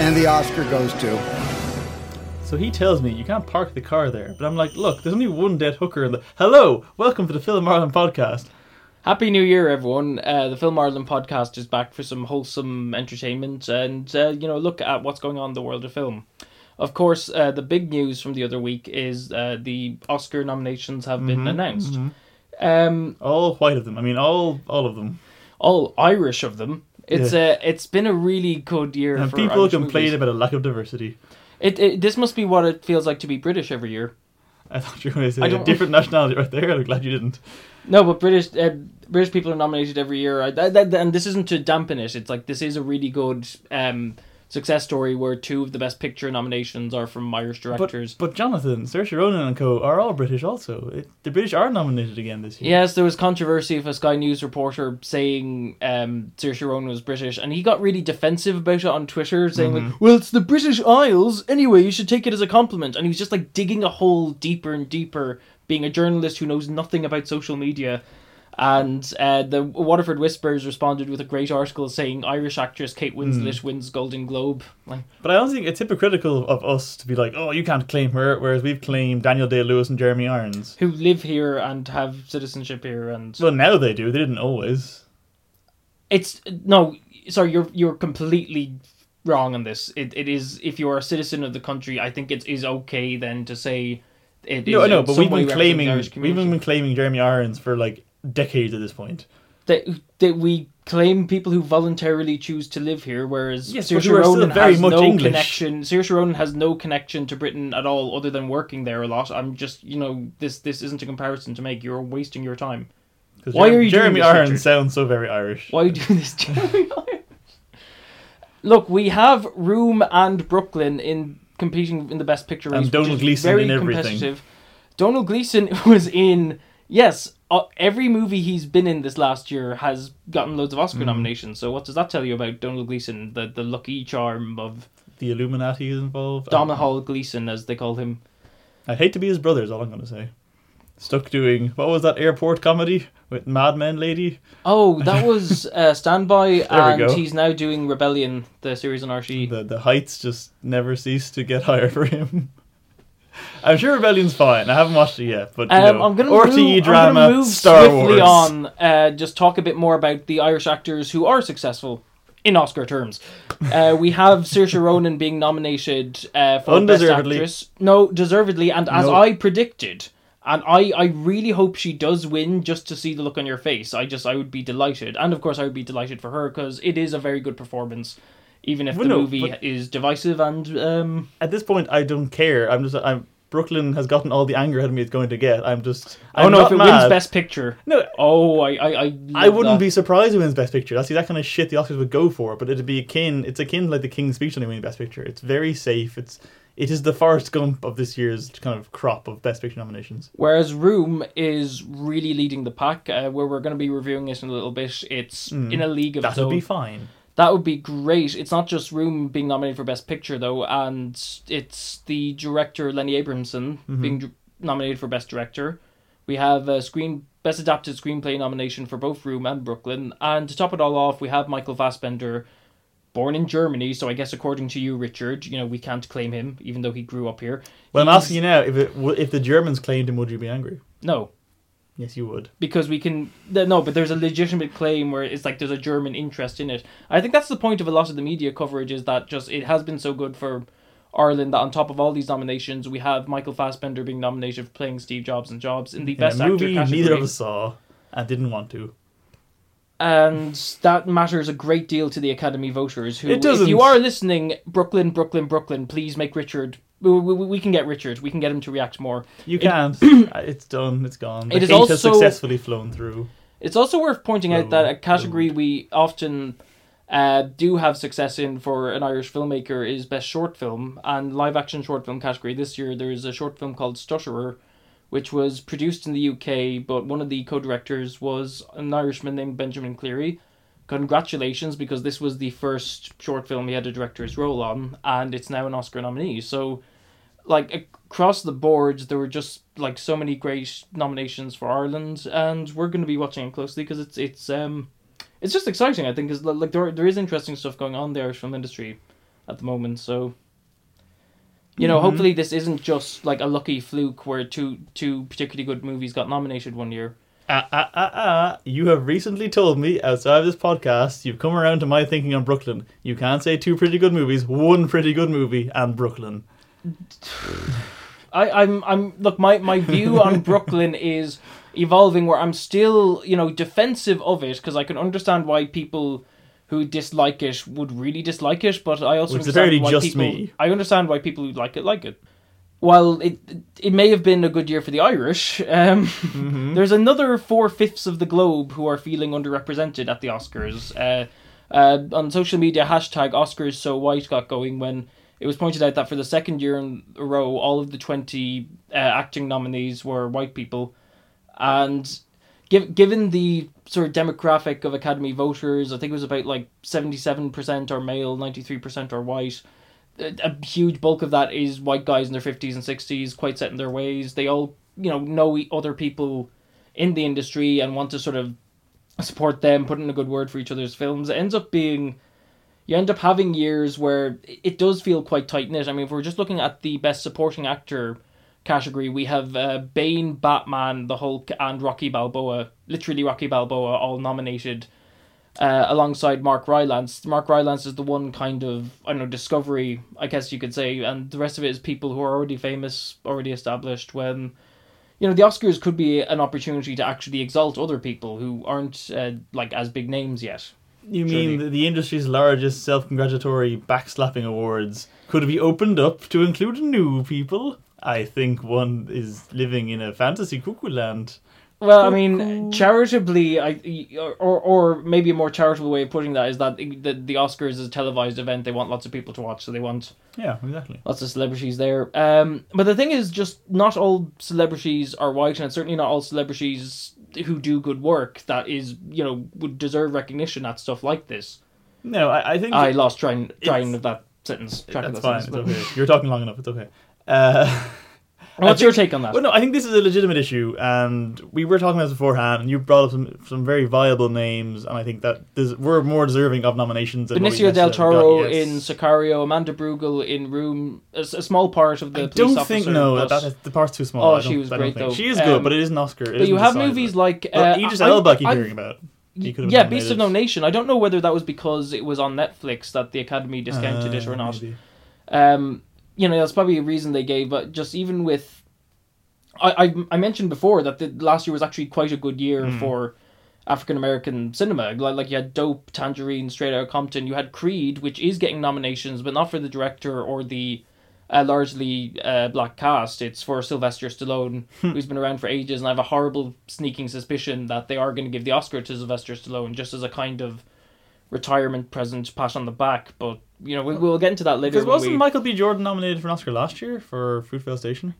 And the Oscar goes to. So he tells me you can't park the car there, but I'm like, look, there's only one dead hooker in the. Hello, welcome to the Film Ireland podcast. Happy New Year, everyone! Uh, the Film Ireland podcast is back for some wholesome entertainment and uh, you know look at what's going on in the world of film. Of course, uh, the big news from the other week is uh, the Oscar nominations have been announced. Um, All white of them. I mean, all all of them. all Irish of them. It's uh, it's been a really good year. And people Irish complain movies. about a lack of diversity. It, it. This must be what it feels like to be British every year. I thought you were going to say a different nationality right there. I'm glad you didn't. No, but British uh, British people are nominated every year, I, that, that- and this isn't to dampen it. It's like this is a really good um, success story where two of the Best Picture nominations are from Irish But, directors. but Jonathan, Saoirse Ronan and co are all British also. It, the British are nominated again this year. Yes, there was controversy of a Sky News reporter saying um, Saoirse Ronan was British, and he got really defensive about it on Twitter, saying Mm-hmm. like, "Well, it's the British Isles anyway. You should take it as a compliment." And he was just like digging a hole deeper and deeper, being a journalist who knows nothing about social media. And uh, the Waterford Whispers responded with a great article saying Irish actress Kate Winslet Hmm. wins Golden Globe. Like, But I don't think it's hypocritical of us to be like, oh, you can't claim her, whereas we've claimed Daniel Day Lewis and Jeremy Irons. who live here and have citizenship here, and Well, now they do. They didn't always. It's no, sorry, you're you're completely wrong on this. It it is if you're a citizen of the country, I think it is okay then to say it is. No, I know, but we've been claiming we've been claiming Jeremy Irons for like decades at this point. that that we claim people who voluntarily choose to live here, whereas Yes, Saoirse Ronan very has much no English. connection. Saoirse Ronan has no connection to Britain at all, other than working there a lot. I'm just, you know, this this isn't a comparison to make. You're wasting your time. Why Jer- are you doing Jeremy this, Irons Richard? sounds so very Irish. Why do this, Jeremy Irons? Look, we have Room and Brooklyn in competing in the Best Picture race. And Donald Gleeson in everything. Donald Gleeson was in yes. Uh, every movie he's been in this last year has gotten loads of Mm. Oscar nominations. So what does that tell you about Donald Gleeson, the the lucky charm of The Illuminati is involved. Domhnall Gleeson, as they call him? I hate to be his brother. Is all I'm going to say. Stuck doing what was that airport comedy with Mad Men lady? Oh, that was uh, Standby, and he's now doing Rebellion, the series on RTE. The the heights just never cease to get higher for him. I'm sure Rebellion's fine. I haven't watched it yet, but Um, know, I'm gonna RTE move, drama, I'm move Star swiftly Wars. on. Uh, just talk a bit more about the Irish actors who are successful in Oscar terms. Uh, we have Saoirse Ronan being nominated uh, for. Best Actress. No, deservedly, and as No. I predicted. And I, I really hope she does win just to see the look on your face. I just I would be delighted, and of course I would be delighted for her because it is a very good performance, even if Well, the no, movie is divisive and um, At this point, I don't care. I'm just I'm Brooklyn has gotten all the anger out of me it's going to get. I'm just. oh I'm no, not if it mad. wins Best Picture, No, oh I I I, I wouldn't that. be surprised if it wins Best Picture. That's the exact kind of shit the Oscars would go for. But it'd be akin. It's akin to like the King's Speech when they win Best Picture. It's very safe. It's it is the Forrest Gump of this year's kind of crop of Best Picture nominations. Whereas Room is really leading the pack, uh, where we're going to be reviewing this in a little bit. It's in a league of That would be fine. That would be great. It's not just Room being nominated for Best Picture though, and it's the director Lenny Abrahamson mm-hmm. being dr- nominated for Best Director. We have a screen Best Adapted Screenplay nomination for both Room and Brooklyn, and to top it all off, we have Michael Fassbender, born in Germany. So I guess according to you, Richard, you know we can't claim him even though he grew up here. Well, I'm asking you now if it if the Germans claimed him, would you be angry? No, Yes, you would. because we can th- no but there's a legitimate claim where it's like there's a german interest in it i think that's the point of a lot of the media coverage is that just it has been so good for ireland that on top of all these nominations we have michael fassbender being nominated for playing steve jobs and jobs in the In best a movie actor neither of us saw and didn't want to. and that matters a great deal to the academy voters who It if doesn't. you are listening brooklyn brooklyn brooklyn please make richard we, we, we can get richard we can get him to react more You It- can't. it's done. It's gone. The It is also- successfully flown through. It's also worth pointing out that a category road. we often uh, do have success in for an Irish filmmaker is best short film and live action short film category. This year there is a short film called Stutterer, which was produced in the UK, but one of the co-directors was an Irishman named Benjamin Cleary. Congratulations, because this was the first short film he had a director's role on, and it's now an Oscar nominee. So, like across the board, there were just like so many great nominations for Ireland, and we're going to be watching it closely because it's it's um it's just exciting. I think because like there there is interesting stuff going on in the Irish film industry, at the moment. So, you know, Mhm. hopefully this isn't just like a lucky fluke where two two particularly good movies got nominated one year. Ah, ah, ah, ah. You have recently told me outside of this podcast, you've come around to my thinking on Brooklyn. You can't say two pretty good movies, one pretty good movie, and Brooklyn. I, I'm I'm look my my view on Brooklyn is evolving where I'm still you know defensive of it because I can understand why people who dislike it would really dislike it, but I also Which understand why just people me. I understand why people who like it like it. While it it may have been a good year for the Irish, um, Mm-hmm. there's another four fifths of the globe who are feeling underrepresented at the Oscars. Uh, uh, on social media, hashtag Oscars so white got going when it was pointed out that for the second year in a row, all of the 20 uh, acting nominees were white people. And give, given the sort of demographic of Academy voters, I think it was about like 77% are male, 93% are white. A, huge bulk of that is white guys in their 50s and 60s, quite set in their ways. They all, you know, know other people in the industry and want to sort of support them, put in a good word for each other's films. It ends up being you end up having years where it does feel quite tight knit. I mean, if we're just looking at the best supporting actor category, we have uh, Bane, Batman, The Hulk, and Rocky Balboa. Literally, Rocky Balboa all nominated uh, alongside Mark Rylance. Mark Rylance is the one kind of I don't know discovery, I guess you could say, and the rest of it is people who are already famous, already established. When you know the Oscars could be an opportunity to actually exalt other people who aren't uh, like as big names yet. You mean the, the industry's largest self-congratulatory backslapping awards could be opened up to include new people? I think one is living in a fantasy cuckoo land. Well, I mean, charitably, I or or maybe a more charitable way of putting that is that the the Oscars is a televised event. They want lots of people to watch, so they want Yeah, exactly. lots of celebrities there. Um, but the thing is, just not all celebrities are white, and certainly not all celebrities who do good work that is you know would deserve recognition at stuff like this. No, I, I think I lost trying train It's- of that sentence. Track of that's that fine. It's okay. You're talking long enough. It's okay. Uh, What's I your take on that? Well, no, I think this is a legitimate issue, and we were talking about this beforehand, and you brought up some some very viable names, and I think that there's, we're more deserving of nominations. Than Benicio del Toro got, yes. in Sicario, Amanda Brugel in Room, a small part of the I don't think no, that, that, the part's too small. Oh, I don't- she was great, though. She is Um, good, but it is an Oscar. It But you have the size of movies like uh, Idris Elba, I keep hearing about. He could have yeah, Beast of. No Nation. I don't know whether that was because it was on Netflix that the Academy discounted it or Uh, not. Um, you know, that's probably a reason they gave. But just even with, I I, I mentioned before that the last year was actually quite a good year Mm. for African American cinema. Like like you had Dope, Tangerine, Straight Outta Compton. You had Creed, which is getting nominations, but not for the director or the. Uh, largely uh, black cast. It's for Sylvester Stallone, who's been around for ages, and I have a horrible sneaking suspicion that they are going to give the Oscar to Sylvester Stallone just as a kind of retirement present, pat on the back. But you know, we, we'll get into that later. Because wasn't we- Michael B. Jordan nominated for an Oscar last year for Fruitvale Station?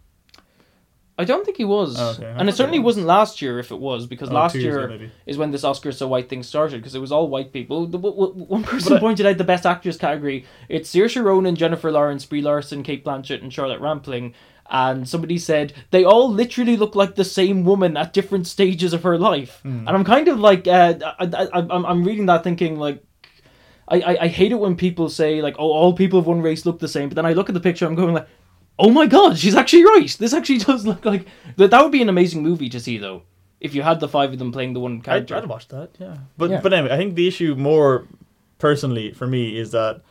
I don't think he was, Oh, okay. And it certainly was. wasn't last year. If it was, because Oh, last year ago, is when this Oscar so white thing started, because it was all white people. The, w- w- one person But I- pointed out the best actress category. It's Saoirse Ronan, Jennifer Lawrence, Brie Larson, Cate Blanchett, and Charlotte Rampling. And somebody said they all literally look like the same woman at different stages of her life. Hmm. And I'm kind of like, uh, I, I, I'm, I'm reading that thinking like, I, I, I hate it when people say like, oh, all people of one race look the same. But then I look at the picture, I'm going like, oh my god, she's actually right. This actually does look like that. That would be an amazing movie to see though, if you had the five of them playing the one I'd, character. I'd watch that, yeah. But Yeah. but anyway, I think the issue more personally for me is that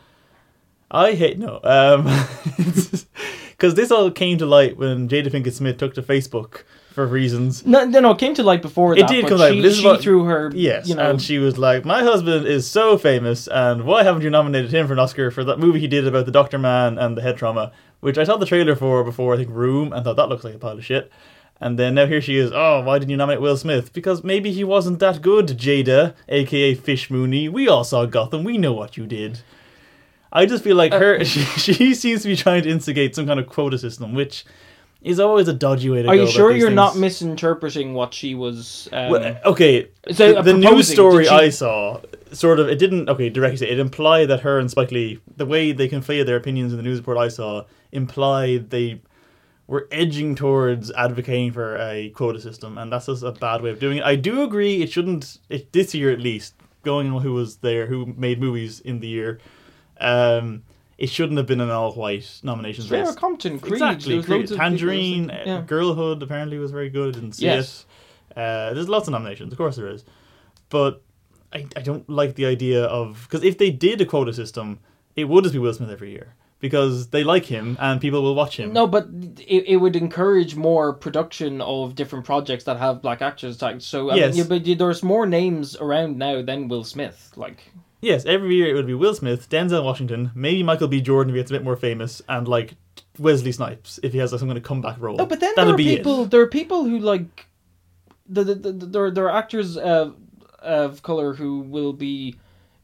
I hate no, um, because this all came to light when Jada Pinkett Smith took to Facebook for reasons. No, no, no. It came to light before It that. did come light, She, this she what- threw her. Yes, you know. and she was like, "My husband is so famous, and why haven't you nominated him for an Oscar for that movie he did about the Doctor Man and the head trauma?" Which I saw the trailer for before I think Room, and thought that looks like a pile of shit. And then now here she is. Oh, why didn't you nominate Will Smith? Because maybe he wasn't that good, Jada, aka Fish Mooney. We all saw Gotham. We know what you did. I just feel like Uh, her. She, she seems to be trying to instigate some kind of quota system, which is always a dodgy way to go. Are you sure you're not misinterpreting what she was? Um, Well, okay, so, the, uh, the news story she- I saw sort of it didn't okay directly it implied that her and Spike Lee the way they conveyed their opinions in the news report I saw implied they were edging towards advocating for a quota system and that's just a bad way of doing it. I do agree it shouldn't it this year at least going on who was there who made movies in the year um it shouldn't have been an all white nominations Straight list. Compton, Creed. Exactly. Creed. Tangerine, uh, Yeah. Girlhood apparently was very good. I didn't see Yes. it. Uh, there's lots of nominations, of course there is, but I, I don't like the idea of because if they did a quota system, it would just be Will Smith every year because they like him and people will watch him. No, but it, it would encourage more production of different projects that have black actors tagged. So I Yes. mean, yeah, but there's more names around now than Will Smith. Like, Yes, every year it would be Will Smith, Denzel Washington, maybe Michael B. Jordan if he gets a bit more famous, and like Wesley Snipes if he has like, some kind of comeback role. no, but then That'd there are be people. it. There are people who like, the, the, the, there there are actors uh, of color who will be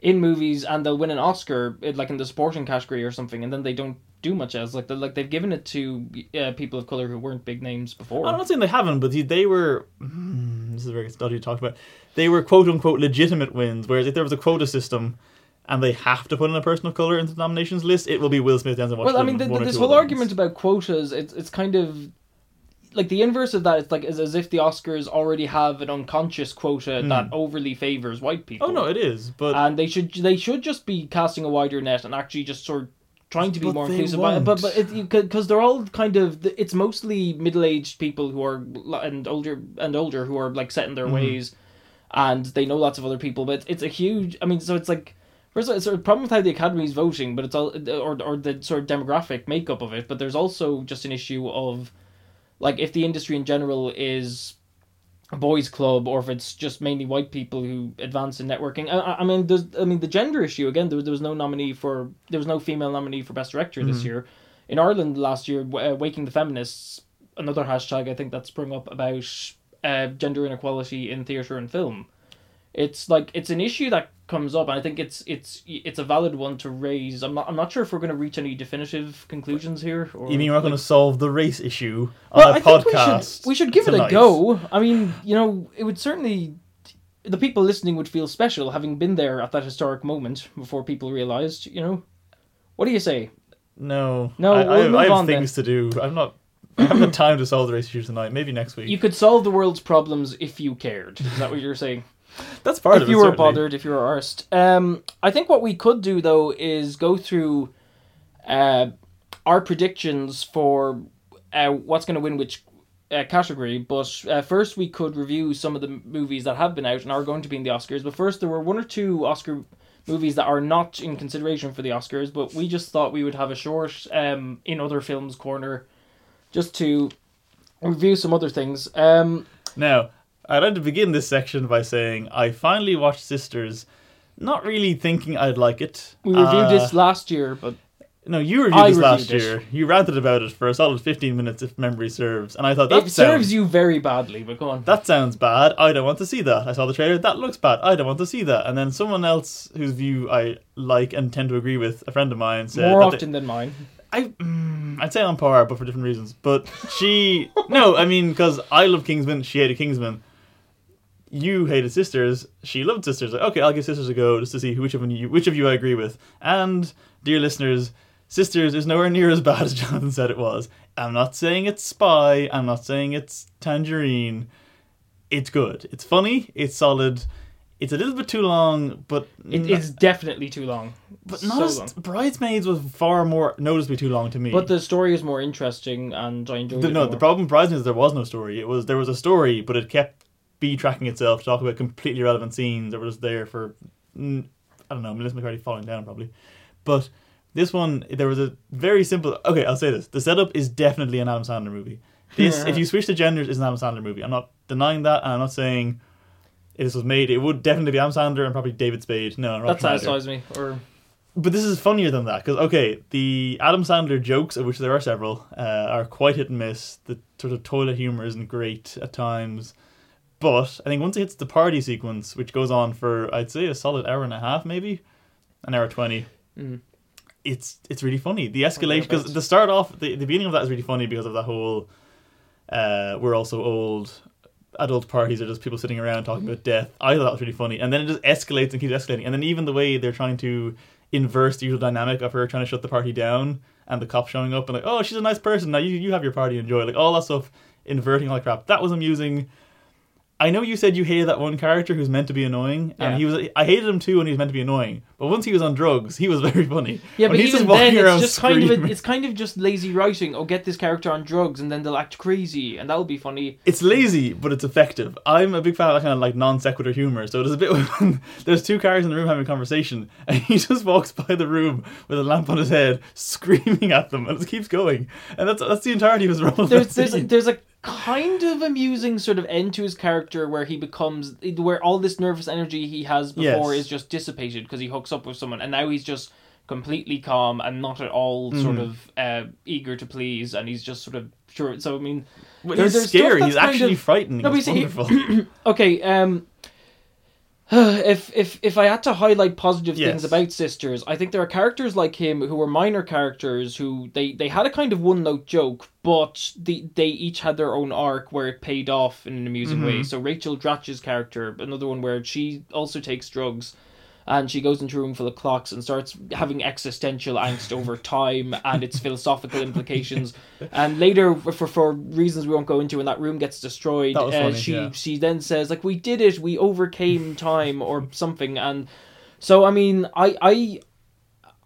in movies and they'll win an Oscar, eh, like in the supporting category or something, and then they don't do much else. Like, like they've given it to uh, people of color who weren't big names before. I'm not saying they haven't, but they were. Hmm, this is very dodgy to talk about. They were quote unquote legitimate wins. Whereas if there was a quota system, and they have to put in a person of color into the nominations list, it will be Will Smith, Denzel Washington. Well, I mean, the, or this whole argument about quotas, it's it's kind of like the inverse of that. It's like is as if the Oscars already have an unconscious quota that overly favors white people. Oh no, it is, but and they should they should just be casting a wider net and actually just sort of trying to be But more inclusive. won't. But but because they're all kind of it's mostly middle aged people who are and older and older who are like set in their Mm-hmm. ways, and they know lots of other people. But it's a huge. I mean, so it's like. First of all, it's a problem with how the Academy's voting, but it's all or or the sort of demographic makeup of it. But there's also just an issue of, like, if the industry in general is boys' club, or if it's just mainly white people who advance in networking. I- I, mean, there's I mean the gender issue again. There, was- there was no nominee for there was no female nominee for best director this year. In Ireland last year, uh, Waking the Feminists, another hashtag I think that sprung up about uh, gender inequality in theatre and film. It's like it's an issue that comes up, and I think it's it's it's a valid one to raise. I'm not I'm not sure if we're going to reach any definitive conclusions here. Or, you mean we're like- going to solve the race issue on well, a I think we should, we should give it a go. I mean, you know, it would certainly. The people listening would feel special having been there at that historic moment before people realised, you know. What do you say? No, No, I, we'll I, move I have things to do. I'm not. I haven't time to solve the race issue tonight. Maybe next week. You could solve the world's problems if you cared. Is that what you're saying? That's part if of it. you were certainly. bothered, if you were arsed. Um, I think what we could do though is go through uh, our predictions for uh, what's going to win which uh, category. But uh, first, we could review some of the movies that have been out and are going to be in the Oscars. But first, there were one or two Oscar movies that are not in consideration for the Oscars. But we just thought we would have a short um, in other films corner just to review some other things. Um, Now, I'd like to begin this section by saying I finally watched Sisters, not really thinking I'd like it. we reviewed Uh, this last year, but No, you reviewed I this last it. year. You ranted about it for a solid 15 minutes, if memory serves. And I thought, that it sounds, serves you very badly. But go on. That sounds bad. I don't want to see that. I saw the trailer. That looks bad. I don't want to see that. And then someone else whose view I like and tend to agree with, a friend of mine, said. More that they- often than mine. I, mm, I'd say on par, but for different reasons. But she. no, I mean, because I love Kingsman, she hated Kingsman. You hated Sisters, she loved Sisters. Like, okay, I'll give Sisters a go just to see which of you, which of you I agree with. And, dear listeners, Sisters is nowhere near as bad as Jonathan said it was. I'm not saying it's Spy, I'm not saying it's Tangerine. It's good. It's funny, it's solid. It's a little bit too long, but It is definitely too long. but not so as long. Bridesmaids was far more noticeably too long to me. But the story is more interesting, and I enjoyed The- it. no, more. the problem with Bridesmaids is there was no story. It was there was a story, but it kept B tracking itself to talk about completely irrelevant scenes that were just there for I don't know, Melissa McCarthy falling down probably. But this one, there was a very simple. Okay, I'll say this: the setup is definitely an Adam Sandler movie. This, if you switch the genders, is an Adam Sandler movie. I'm not denying that, and I'm not saying if this was made, it would definitely be Adam Sandler and probably David Spade. No, Rob that satisfies me. Or But this is funnier than that because okay, the Adam Sandler jokes, of which there are several, uh, are quite hit and miss. The sort of toilet humor isn't great at times, but I think once it hits the party sequence, which goes on for I'd say a solid hour and a half, maybe an hour twenty, Mhm. it's it's really funny. The escalation because the start off, the, the beginning of that is really funny because of that whole. Uh, we're also old. Adult parties are just people sitting around talking about death. I thought that was really funny, and then it just escalates and keeps escalating. And then even the way they're trying to inverse the usual dynamic of her trying to shut the party down and the cops showing up and like, oh, she's a nice person. Now you you have your party, enjoy. Like all that stuff, inverting all that crap. That was amusing. I know you said you hated that one character who's meant to be annoying, and Yeah. he was. I hated him too when he was meant to be annoying. But once he was on drugs, he was very funny. Yeah, When but he's even just walking then, around it's just kind of a, screaming. it's kind of just lazy writing. Oh, get this character on drugs, and then they'll act crazy, and that'll be funny. It's lazy, but it's effective. I'm a big fan of that kind of like non sequitur humor. So there's a bit when there's two characters in the room having a conversation, and he just walks by the room with a lamp on his head, screaming at them, and it keeps going. And that's that's the entirety of his role. There's there's there's a kind of amusing sort of end to his character where he becomes where all this nervous energy he has before Yes. is just dissipated because he hooks up with someone, and now he's just completely calm and not at all sort Mhm. of uh, eager to please, and he's just sort of sure. So I mean, Well, he's scary. He's actually of- frightening. No, but it's you see- wonderful. okay, um if if if I had to highlight positive things about sisters, I think there are characters like him who were minor characters who they they had a kind of one note joke, but the they each had their own arc where it paid off in an amusing way. Mhm. So Rachel Dratch's character, another one where she also takes drugs. And she goes into a room full of clocks and starts having existential angst over time and its philosophical implications. And later, for for reasons we won't go into, when that room gets destroyed, uh, funny, she yeah. she then says like, "We did it. We overcame time," or something. And so, I mean, I I.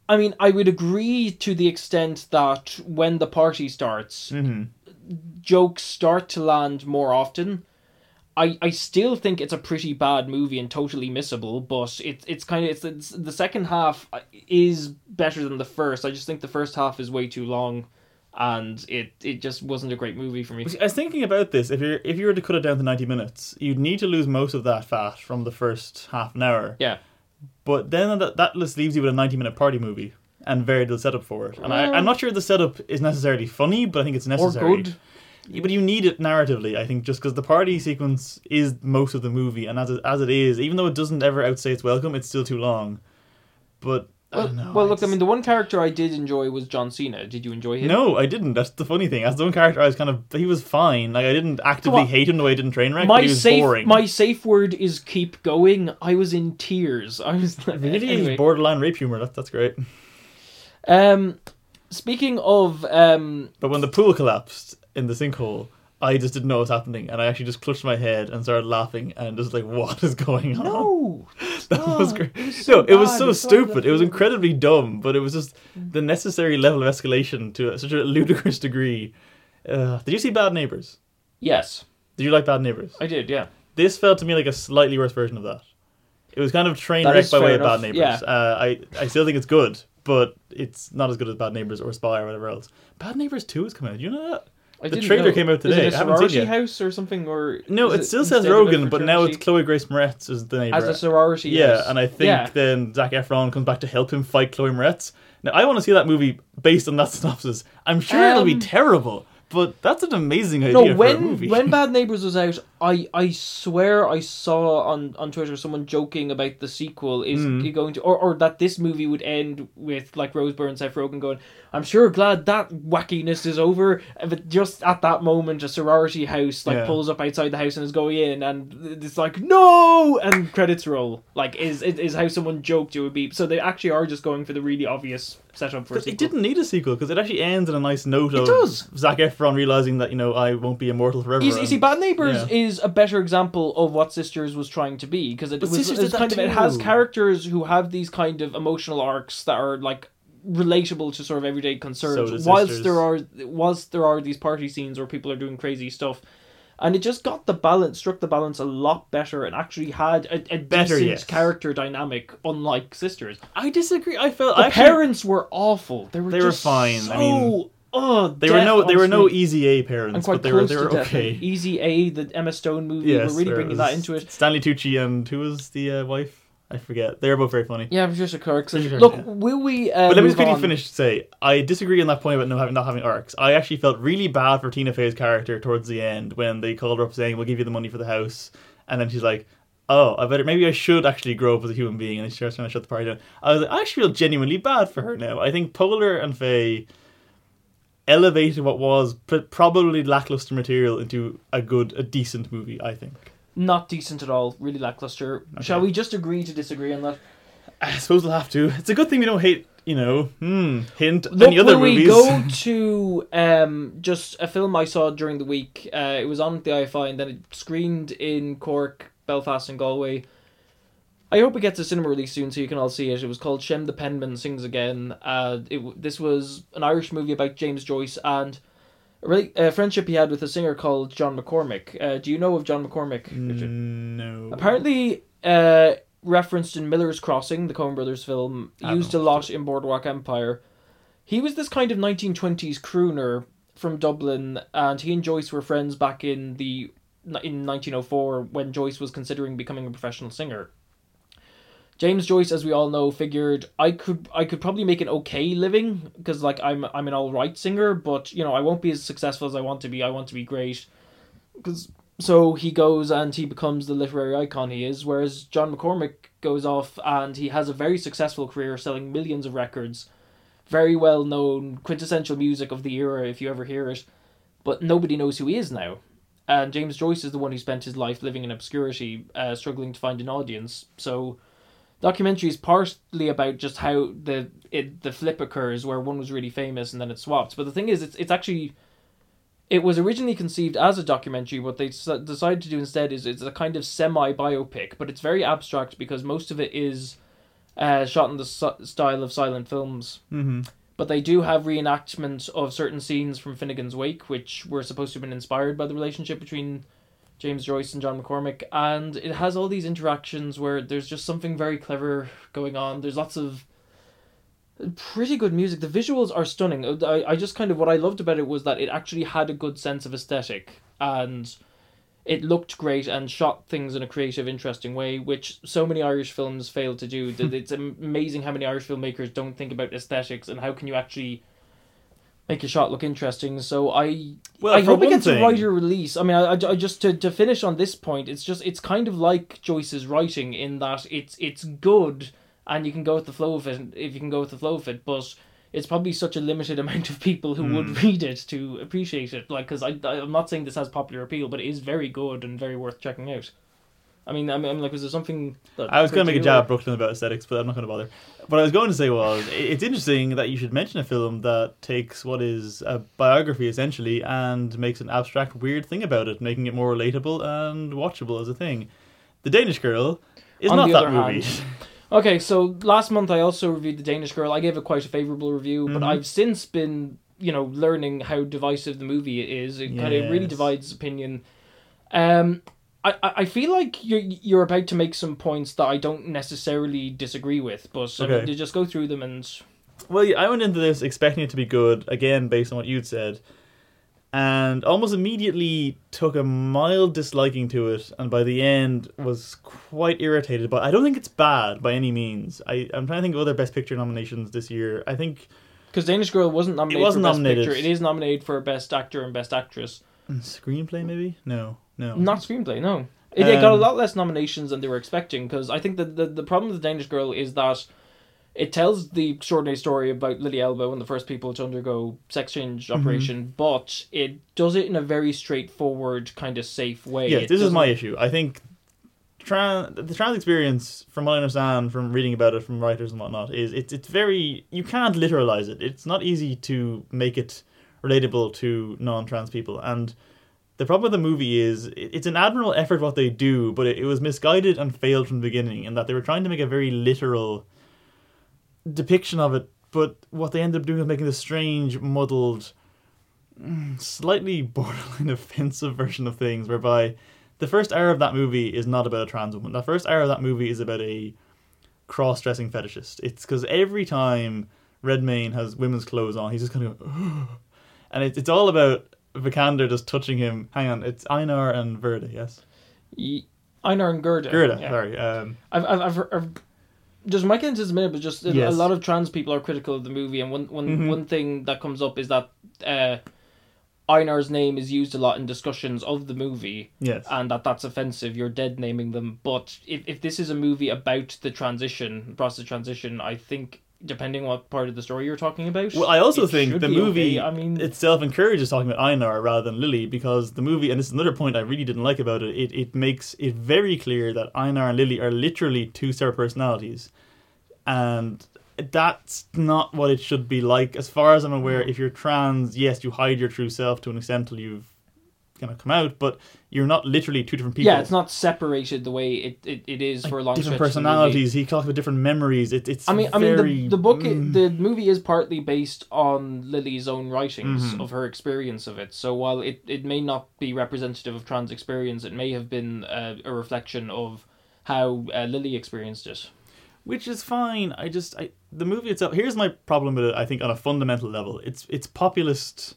I mean, I would agree to the extent that when the party starts, hmm jokes start to land more often. I, I still think it's a pretty bad movie and totally missable, but it's it's kind of it's, it's the second half uh, is better than the first. I just think the first half is way too long, and it it just wasn't a great movie for me. I was thinking about this. If you if you were to cut it down to ninety minutes, you'd need to lose most of that fat from the first half an hour. Yeah, But then that that just leaves you with a ninety minute party movie and very little setup for it. And I, Well- I'm not sure the setup is necessarily funny, but I think it's or necessary. good. But you need it narratively, I think, just because the party sequence is most of the movie, and as it, as it is, even though it doesn't ever outstay its welcome, it's still too long. But I Well, don't know. well, look, I mean, the one character I did enjoy was John Cena. Did you enjoy him? no, I didn't. That's the funny thing. As the one character, I was kind of he was fine. Like I didn't actively hate him the way I didn't Trainwreck, but My he was safe, boring. my safe word is keep going. I was in tears. I was really anyway. borderline rape humor. That, that's great. Um, speaking of um, But when the pool collapsed in the sinkhole, I just didn't know what was happening, and I actually just clutched my head and started laughing, and just like, what is going on? no, that Oh, was great. it was so no, it was so It's all stupid. It was incredibly dumb, but it was just the necessary level of escalation to such a ludicrous degree. Uh, did you see Bad Neighbors? yes, Did you like Bad Neighbors? I did. Yeah, This felt to me like a slightly worse version of that. It was kind of train That wreck by way fair of Bad Neighbors. yeah. Uh, I I still think it's good, but it's not as good as Bad Neighbors or Spy or whatever else. Bad Neighbors Two is coming out. You know that? I The trailer know. came out today. Is it I a haven't seen sorority it yet. house or something? Or No, is it still says instead of a Rogan, but now it's? Chloe Grace Moretz is the neighbor. as a sorority. yeah, house. and I think Yeah. then Zac Efron comes back to help him fight Chloe Moretz. Now, I want to see that movie based on that synopsis. I'm sure it'll be Um, terrible, but that's an amazing idea No, for a when movie. when Bad Neighbors was out, I I swear I saw on, on Twitter someone joking about the sequel is Mm. going to or, or that this movie would end with like Rose Byrne and Seth Rogen going, I'm sure glad that wackiness is over. But just at that moment, a sorority house like Yeah. pulls up outside the house and is going in, and it's like no, and credits roll. Like is is how someone joked it would be. So they actually are just going for the really obvious setup for a But it didn't need a sequel because it actually ends on a nice note It of does. Zac Efron realizing that you know I won't be immortal forever. You see, you see, and- Bad Neighbors Yeah. is a better example of what Sisters was trying to be because it But was Sisters it's kind that of it has characters who have these kind of emotional arcs that are like relatable to sort of everyday concerns. So whilst Sisters. there are whilst there are these party scenes where people are doing crazy stuff. And it just got the balance, struck the balance a lot better, and actually had a, a Better, decent yes. character dynamic, unlike sisters. I disagree. I felt The I actually, parents were awful. They were They were fine. So, I mean, oh, they were no, they were no easy A parents, but they were they were okay. Easy A, the Emma Stone movie, Yes, we're really bringing that into it. Stanley Tucci and who was the uh, wife? I forget. They were both very funny. Yeah, Patricia Clarkson. Patricia Look, Clarkson, will we? Uh, But let me just quickly on? finish to say I disagree on that point about no having, not having arcs. I actually felt really bad for Tina Fey's character towards the end when they called her up saying, "We'll give you the money for the house," and then she's like, "Oh, I better maybe I should actually grow up as a human being," and then she starts trying to shut the party down. I was like, I actually feel genuinely bad for her now. I think Poehler and Fey elevated what was pr- probably lackluster material into a good, a decent movie. I think. Not decent at all. Really lackluster. Shall we just agree to disagree on that? I suppose we'll have to. It's a good thing we don't hate you know, hmm, hint Look, any other will we go to um, just a film I saw during the week? Uh, it was on the IFI and then it screened in Cork, Belfast, and Galway. I hope it gets a cinema release soon so you can all see it. It was called Shem the Penman Sings Again. Uh, it, this was an Irish movie about James Joyce and a, really, a friendship he had with a singer called John McCormack. Uh, do you know of John McCormack, Richard? Mm, no. Apparently, uh, referenced in Miller's Crossing, the Coen Brothers film, used a lot in Boardwalk Empire. He was this kind of 1920s crooner from Dublin, and he and Joyce were friends back in the in 1904 when Joyce was considering becoming a professional singer. James Joyce, as we all know, figured I could I could probably make an okay living because like I'm I'm an all right singer, but you know I won't be as successful as I want to be. I want to be great. Because so he goes and he becomes the literary icon he is, whereas John McCormack goes off and he has a very successful career selling millions of records, very well known, quintessential music of the era if you ever hear it, but nobody knows who he is now. And James Joyce is the one who spent his life living in obscurity, uh, struggling to find an audience. So, documentary is partly about just how the it, the flip occurs, where one was really famous and then it swapped. But the thing is, it's it's actually it was originally conceived as a documentary. What they s- decided to do instead is it's a kind of semi biopic, but it's very abstract because most of it is uh, shot in the s- style of silent films. hmm But they do have reenactment of certain scenes from Finnegan's Wake, which were supposed to have been inspired by the relationship between James Joyce and John McCormack. And it has all these interactions where there's just something very clever going on. There's lots of pretty good music. The visuals are stunning. I, I just kind of what I loved about it was that it actually had a good sense of aesthetic and it looked great and shot things in a creative, interesting way, which so many Irish films fail to do. That it's amazing how many Irish filmmakers don't think about aesthetics and how can you actually make your shot look interesting. So I, Well, I hope it gets a thing- wider release. I mean, I, I, just to, to finish on this point, it's just it's kind of like Joyce's writing in that it's it's good and you can go with the flow of it if you can go with the flow of it, but it's probably such a limited amount of people who Hmm. would read it to appreciate it. Like, because I, I I'm not saying this has popular appeal, but it is very good and very worth checking out. I mean, I mean, I'm like, was there something I was going to make a jab at Brooklyn about aesthetics, but I'm not going to bother. What I was going to say was, it's interesting that you should mention a film that takes what is a biography essentially and makes an abstract, weird thing about it, making it more relatable and watchable as a thing. The Danish Girl is On not that movie. hand, Okay, so last month I also reviewed The Danish Girl. I gave it quite a favorable review, but Mhm. I've since been, you know, learning how divisive the movie is. It kind of really divides opinion. Um, I, I feel like you're you're about to make some points that I don't necessarily disagree with, but I mean, Okay. to just go through them and Well, yeah, I went into this expecting it to be good, again, based on what you'd said, and almost immediately took a mild disliking to it, and by the end was quite irritated. But I don't think it's bad by any means. I, I'm trying to think of other Best Picture nominations this year. I think because Danish Girl wasn't nominated It wasn't for Best nominated. Picture, it is nominated for Best Actor and Best Actress. And screenplay, maybe? No, no. Not screenplay, no. It, it got a Um, lot less nominations than they were expecting because I think that the, the problem with the Danish Girl is that it tells the extraordinary story about Lily Elbe and the first people to undergo sex change Mm-hmm. operation, but it does it in a very straightforward, kind of safe way. Yes, It this is doesn't- my issue. I think trans the trans experience, from what I understand from reading about it from writers and whatnot, is it's it's very you can't literalize it. It's not easy to make it relatable to non-trans people, and the problem with the movie is it's an admirable effort what they do, but it, it was misguided and failed from the beginning, in that they were trying to make a very literal depiction of it, but what they ended up doing was making this strange, muddled, mm, slightly borderline offensive version of things, whereby the first hour of that movie is not about a trans woman. The first hour of that movie is about a cross-dressing fetishist. It's because every time Redmayne has women's clothes on, he's just kind of, and it's it's all about Vikander just touching him. Hang on, it's Einar and Verda, yes, Ye- Einar and Gerda. Gerda. yeah. Sorry, um, I've, I've, I've, I've just get into this a minute, but just a- a lot of trans people are critical of the movie, and one one, Mhm. one thing that comes up is that uh, Einar's name is used a lot in discussions of the movie, yes, and that that's offensive. You're dead naming them. But if if this is a movie about the transition, process of transition, I think depending what part of the story you're talking about. Well, I also think the movie okay. I mean, itself encourages talking about Einar rather than Lily because the movie, and this is another point I really didn't like about it, it, it makes it very clear that Einar and Lily are literally two separate personalities. And that's not what it should be like. As far as I'm aware, if you're trans, yes, you hide your true self to an extent till you've kind of come out, but you're not literally two different people. Yeah, it's not separated the way it, it, it is for a long different personalities. He talks about different memories. It, it's I mean, I mean, the, the book, mm. the movie is partly based on Lily's own writings Mm-hmm. of her experience of it. So while it, it may not be representative of trans experience, it may have been uh, a reflection of how uh, Lily experienced it. which is fine. I just I the movie itself. Here's my problem with it. I think on a fundamental level, it's it's populist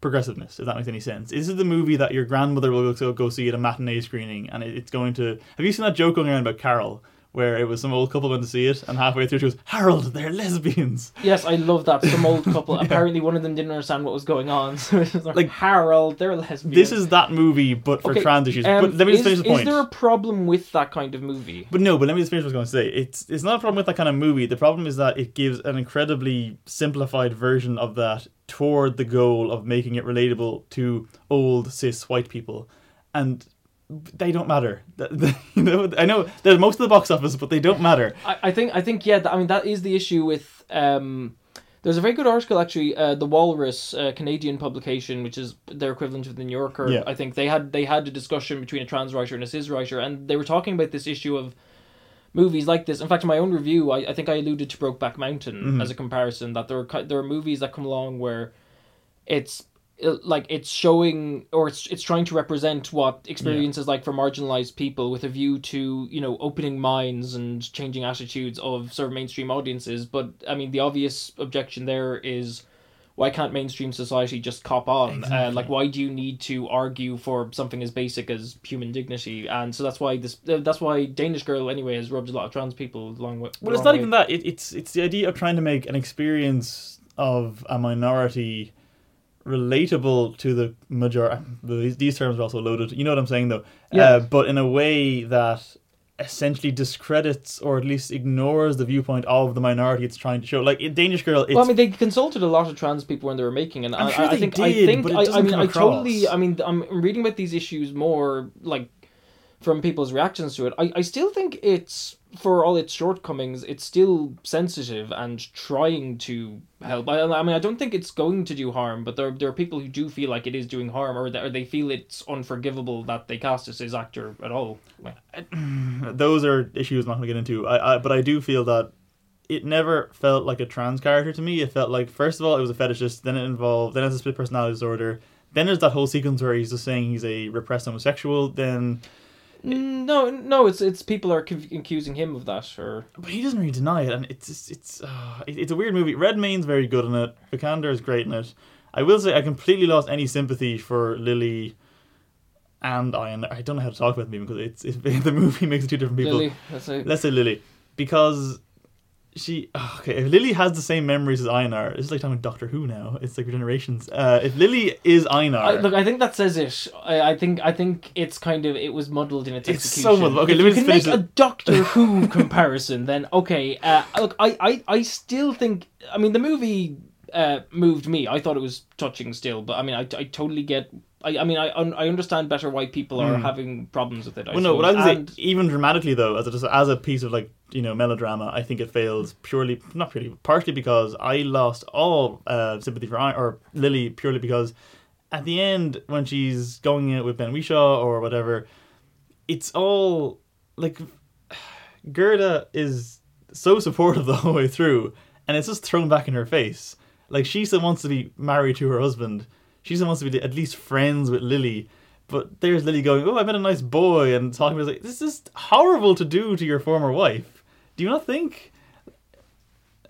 progressiveness. If that makes any sense. This is the movie that your grandmother will go, go see at a matinee screening, and it's going to. Have you seen that joke going around about Carol? Where it was some old couple went to see it, and halfway through she goes, "Harold, they're lesbians." Yes, I love that. Some old couple. Apparently, one of them didn't understand what was going on. So it was like, Harold, they're lesbians. This is that movie, but for Okay, trans issues. um, but let me just finish the point. Is there a problem with that kind of movie? But no, but let me just finish what I was going to say. It's it's not a problem with that kind of movie. The problem is that it gives an incredibly simplified version of that toward the goal of making it relatable to old cis white people, and they don't matter. You know, I know they're most of the box office, but they don't matter. I, I think I think yeah. I mean that is the issue with. Um, there's a very good article actually. Uh, the Walrus, uh, Canadian publication, which is their equivalent of the New Yorker. Yeah. I think they had they had a discussion between a trans writer and a cis writer, and they were talking about this issue of movies like this. In fact, in my own review, I, I think I alluded to Brokeback Mountain Mm-hmm. as a comparison. That there are there are movies that come along where it's uh, like it's showing or it's it's trying to represent what experience is like for marginalized people with a view to you know opening minds and changing attitudes of sort of mainstream audiences but i mean the obvious objection there is why can't mainstream society just cop on uh, like why do you need to argue for something as basic as human dignity and so that's why this uh, that's why danish girl anyway has rubbed a lot of trans people along with Well, it's not even that. It, it's it's the idea of trying to make an experience of a minority relatable to the majority. These, these terms are also loaded. You know what I'm saying, though. Yeah. Uh, but in a way that essentially discredits or at least ignores the viewpoint of the minority it's trying to show. Like in Danish Girl, it's well, I mean, they consulted a lot of trans people when they were making, and I'm I, sure I they think did, I think but it I, I doesn't mean come I totally. I mean I'm reading about these issues more like from people's reactions to it. I, I still think it's for all its shortcomings, it's still sensitive and trying to help. I, I mean, I don't think it's going to do harm, but there there are people who do feel like it is doing harm, or, that, or they feel it's unforgivable that they cast a cis actor at all. those are issues I'm not going to get into. I, I but I do feel that it never felt like a trans character to me. It felt like first of all it was a fetishist, then it involved then it has a split personality disorder. Then there's that whole sequence where he's just saying he's a repressed homosexual. Then, No, no, it's it's people are accusing him of that, or but he doesn't really deny it, and it's it's uh, it's a weird movie. Redmayne's very good in it. Vikander is great in it. I will say I completely lost any sympathy for Lily and Einar. I don't know how to talk about them even because it's, it's the movie makes it two different people. Lily. Let's say Lily, because she okay. If Lily has the same memories as Einar, it's like talking about Doctor Who now. It's like generations. Uh, if Lily is Einar, I, look, I think that says it. I, I think I think it's kind of it was muddled in its It's execution. so muddled. Okay, if let me you can make finish a Doctor Who comparison, then okay. Uh, look, I, I, I still think. I mean, the movie uh, moved me. I thought it was touching still, but I mean, I, I totally get. I, I mean, I I understand better why people are having problems with it. I well, no. What I suppose. was And- say, even dramatically though, as a, just as a piece of like you know melodrama, I think it fails purely, not purely, partially because I lost all uh, sympathy for I, or Lily purely because at the end when she's going out with Ben Whishaw or whatever, it's all like Gerda is so supportive the whole way through, and it's just thrown back in her face. Like she still wants to be married to her husband. She still wants to be at least friends with Lily. But there's Lily going, "Oh, I met a nice boy," and talking about like, "This is horrible to do to your former wife." Do you not think?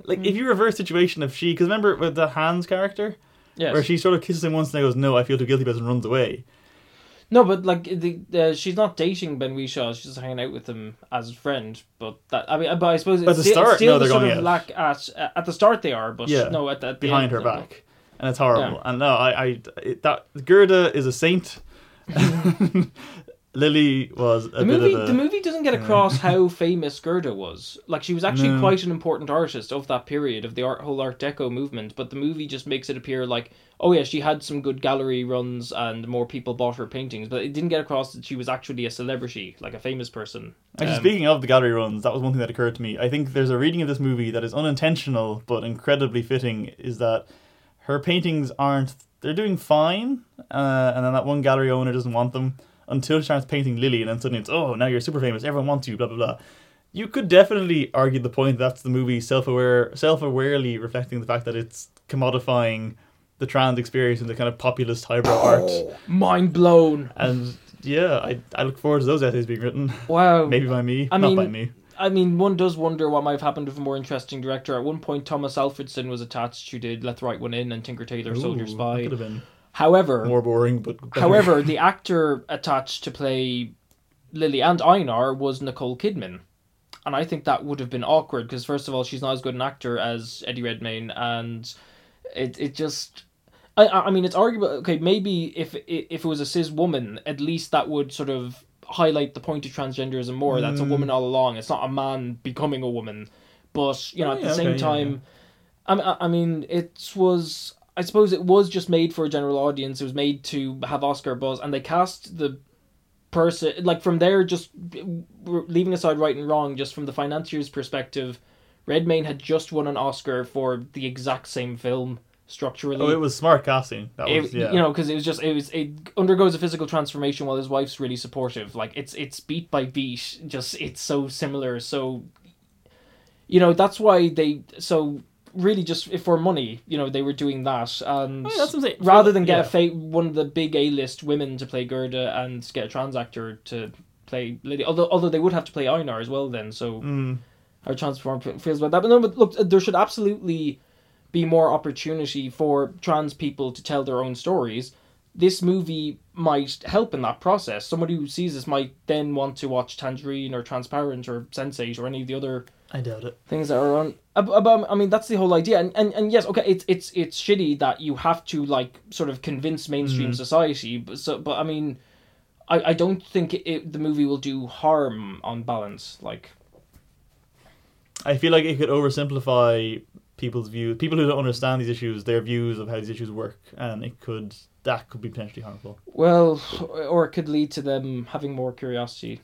Like, if you reverse situation, if she, because remember with the Hans character, yes. where she sort of kisses him once and goes, "No, I feel too guilty," about it," and runs away. No, but like the uh, she's not dating Ben Whishaw. She's just hanging out with him as a friend. But that I mean, but I suppose it's At the start, still no, the they're sort going of out. lack at at the start they are, but Yeah. no, at, at the behind end, her back, and it's horrible. Yeah. And no, I, I, it, that Gerda is a saint. Lily was a The bit movie, a. the movie doesn't get across how famous Gerda was. Like she was actually No. quite an important artist of that period of the art, whole Art Deco movement. But the movie just makes it appear like, oh yeah, she had some good gallery runs and more people bought her paintings. But it didn't get across that she was actually a celebrity, like a famous person. Actually, Um, speaking of the gallery runs, that was one thing that occurred to me. I think there's a reading of this movie that is unintentional but incredibly fitting. Is that her paintings aren't? They're doing fine, uh, and then that one gallery owner doesn't want them until she starts painting Lily, and then suddenly it's oh now you're super famous, everyone wants you, blah blah blah. You could definitely argue the point that's the movie self-aware, self-awarely reflecting the fact that it's commodifying the trans experience in the kind of populist highbrow art. mind blown. And yeah, I I look forward to those essays being written. Wow. Maybe by me, I not mean, by me. I mean, one does wonder what might have happened with a more interesting director. At one point, Tomas Alfredson was attached, who did Let the Right One In and Tinker Tailor Soldier Ooh, that Spy. could have been However, more boring, but better. However, the actor attached to play Lily and Einar was Nicole Kidman. And I think that would have been awkward because, first of all, she's not as good an actor as Eddie Redmayne, and it it just. I, I I mean, it's arguable. Okay, maybe if if it was a cis woman, at least that would sort of highlight the point of transgenderism more. That's a Mm. woman all along. It's not a man becoming a woman. But you know, Oh, at the yeah, same okay, yeah, time, I I I mean, it was. I suppose it was just made for a general audience. It was made to have Oscar buzz, and they cast the person like from there. Just leaving aside right and wrong, just from the financier's perspective, Redmayne had just won an Oscar for the exact same film structurally. Oh, it was smart casting. That It- was yeah. you know because it was just it was it undergoes a physical transformation while his wife's really supportive like it's it's beat by beat just it's so similar so you know that's why they so really just if for money you know they were doing that and Oh, yeah, that's what I'm saying. rather than get Yeah. a fa- one of the big A list women to play Gerda and get a trans actor to play Lily although although they would have to play Einar as well then so Mm. how transform feels about that. But no, but look, there should absolutely be more opportunity for trans people to tell their own stories. This movie might help in that process. Somebody who sees this might then want to watch Tangerine or Transparent or Sense8 or any of the other I doubt it. things that are on. Uh, ab- ab- I mean, that's the whole idea. And, and and yes, okay, it's it's it's shitty that you have to like sort of convince mainstream mm-hmm. society. But so, but I mean, I I don't think it, the movie will do harm on balance. Like. I feel like it could oversimplify people's views. People who don't understand these issues, their views of how these issues work, and it could that could be potentially harmful. Well, or it could lead to them having more curiosity.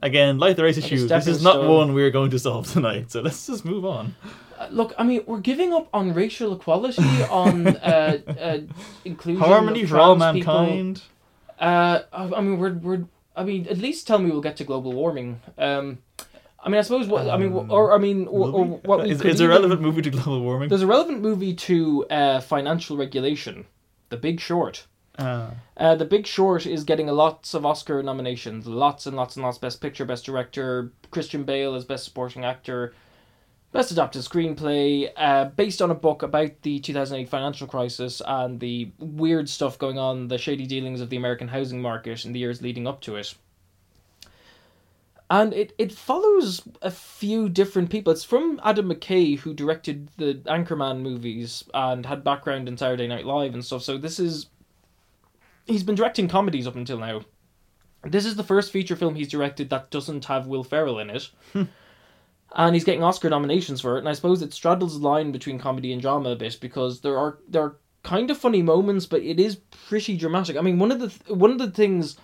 Again, like the race Like issues, this is not stone. one we're going to solve tonight. So let's just move on. Uh, look, I mean, we're giving up on racial equality, on uh, uh, inclusion, Harmony for all mankind. Uh, I I mean, we're we're. I mean, at least tell me we'll get to global warming. Um, I mean, I suppose what I mean, Um, or I mean, or, or we? what is, could a relevant movie to global warming? There's a relevant movie to uh, financial regulation, The Big Short. Ah. Uh, the Big Short is getting lots of Oscar nominations, lots and lots and lots. Best Picture, Best Director, Christian Bale as Best Supporting Actor, Best Adapted Screenplay, uh, based on a book about the 2008 financial crisis and the weird stuff going on, the shady dealings of the American housing market in the years leading up to it. And it, it follows a few different people. It's from Adam McKay, who directed the Anchorman movies and had background in Saturday Night Live and stuff. So this is he's been directing comedies up until now. This is the first feature film he's directed that doesn't have Will Ferrell in it. Hmm. and he's getting Oscar nominations for it, and I suppose it straddles the line between comedy and drama a bit because there are there are kind of funny moments, but it is pretty dramatic. I mean, one of the th- one of the things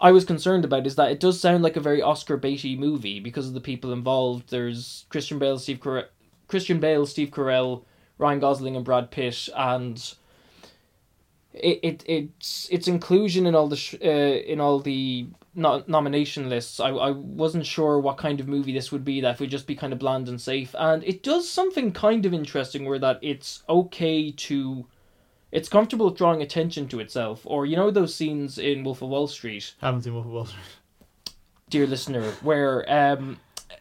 I was concerned about is that it does sound like a very Oscar baity movie because of the people involved. There's Christian Bale, Steve Carell, Christian Bale, Steve Carell, Ryan Gosling, and Brad Pitt, and it, it its its inclusion in all the sh- uh, in all the no- nomination lists. I I wasn't sure what kind of movie this would be. That would just be kind of bland and safe, and it does something kind of interesting where that it's okay to. It's comfortable drawing attention to itself, or you know those scenes in Wolf of Wall Street, Haven't seen Wolf of Wall Street. dear listener, where um,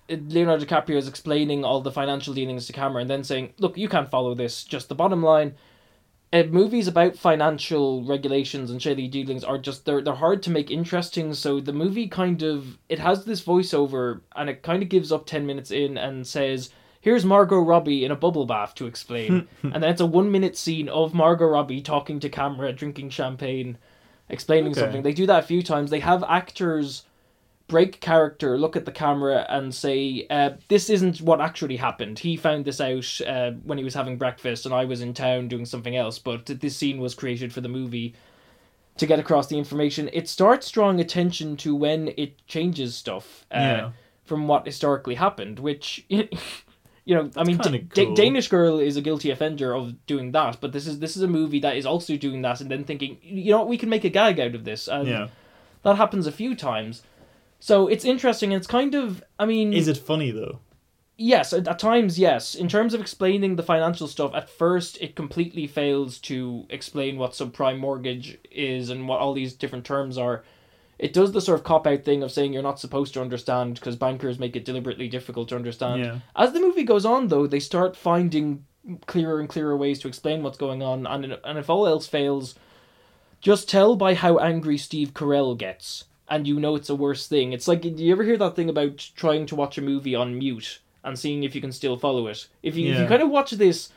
Leonardo DiCaprio is explaining all the financial dealings to camera and then saying, "Look, you can't follow this. Just the bottom line." Uh, movies about financial regulations and shady dealings are just they're they're hard to make interesting. So the movie kind of it has this voiceover and it kind of gives up ten minutes in and says, "Here's Margot Robbie in a bubble bath to explain," and then it's a one minute scene of Margot Robbie talking to camera, drinking champagne. explaining Okay. something. They do that a few times. They have actors break character, look at the camera, and say, uh, "This isn't what actually happened. He found this out uh, when he was having breakfast, and I was in town doing something else. But this scene was created for the movie." To get across the information, it starts drawing attention to when it changes stuff uh, Yeah. from what historically happened, which you know, I mean, Da- cool. Danish Girl is a guilty offender of doing that, but this is this is a movie that is also doing that, and then thinking, you know, what, we can make a gag out of this, and Yeah. that happens a few times. So it's interesting. It's kind of, I mean, Is it funny though? yes, at, at times, yes. In terms of explaining the financial stuff, at first it completely fails to explain what subprime mortgage is and what all these different terms are. It does the sort of cop out thing of saying you're not supposed to understand because bankers make it deliberately difficult to understand. Yeah. As the movie goes on, though, they start finding clearer and clearer ways to explain what's going on, and and if all else fails, just tell by how angry Steve Carell gets, and you know it's a worse thing. It's like, do you ever hear that thing about trying to watch a movie on mute and seeing if you can still follow it? If you if you kind of watch this.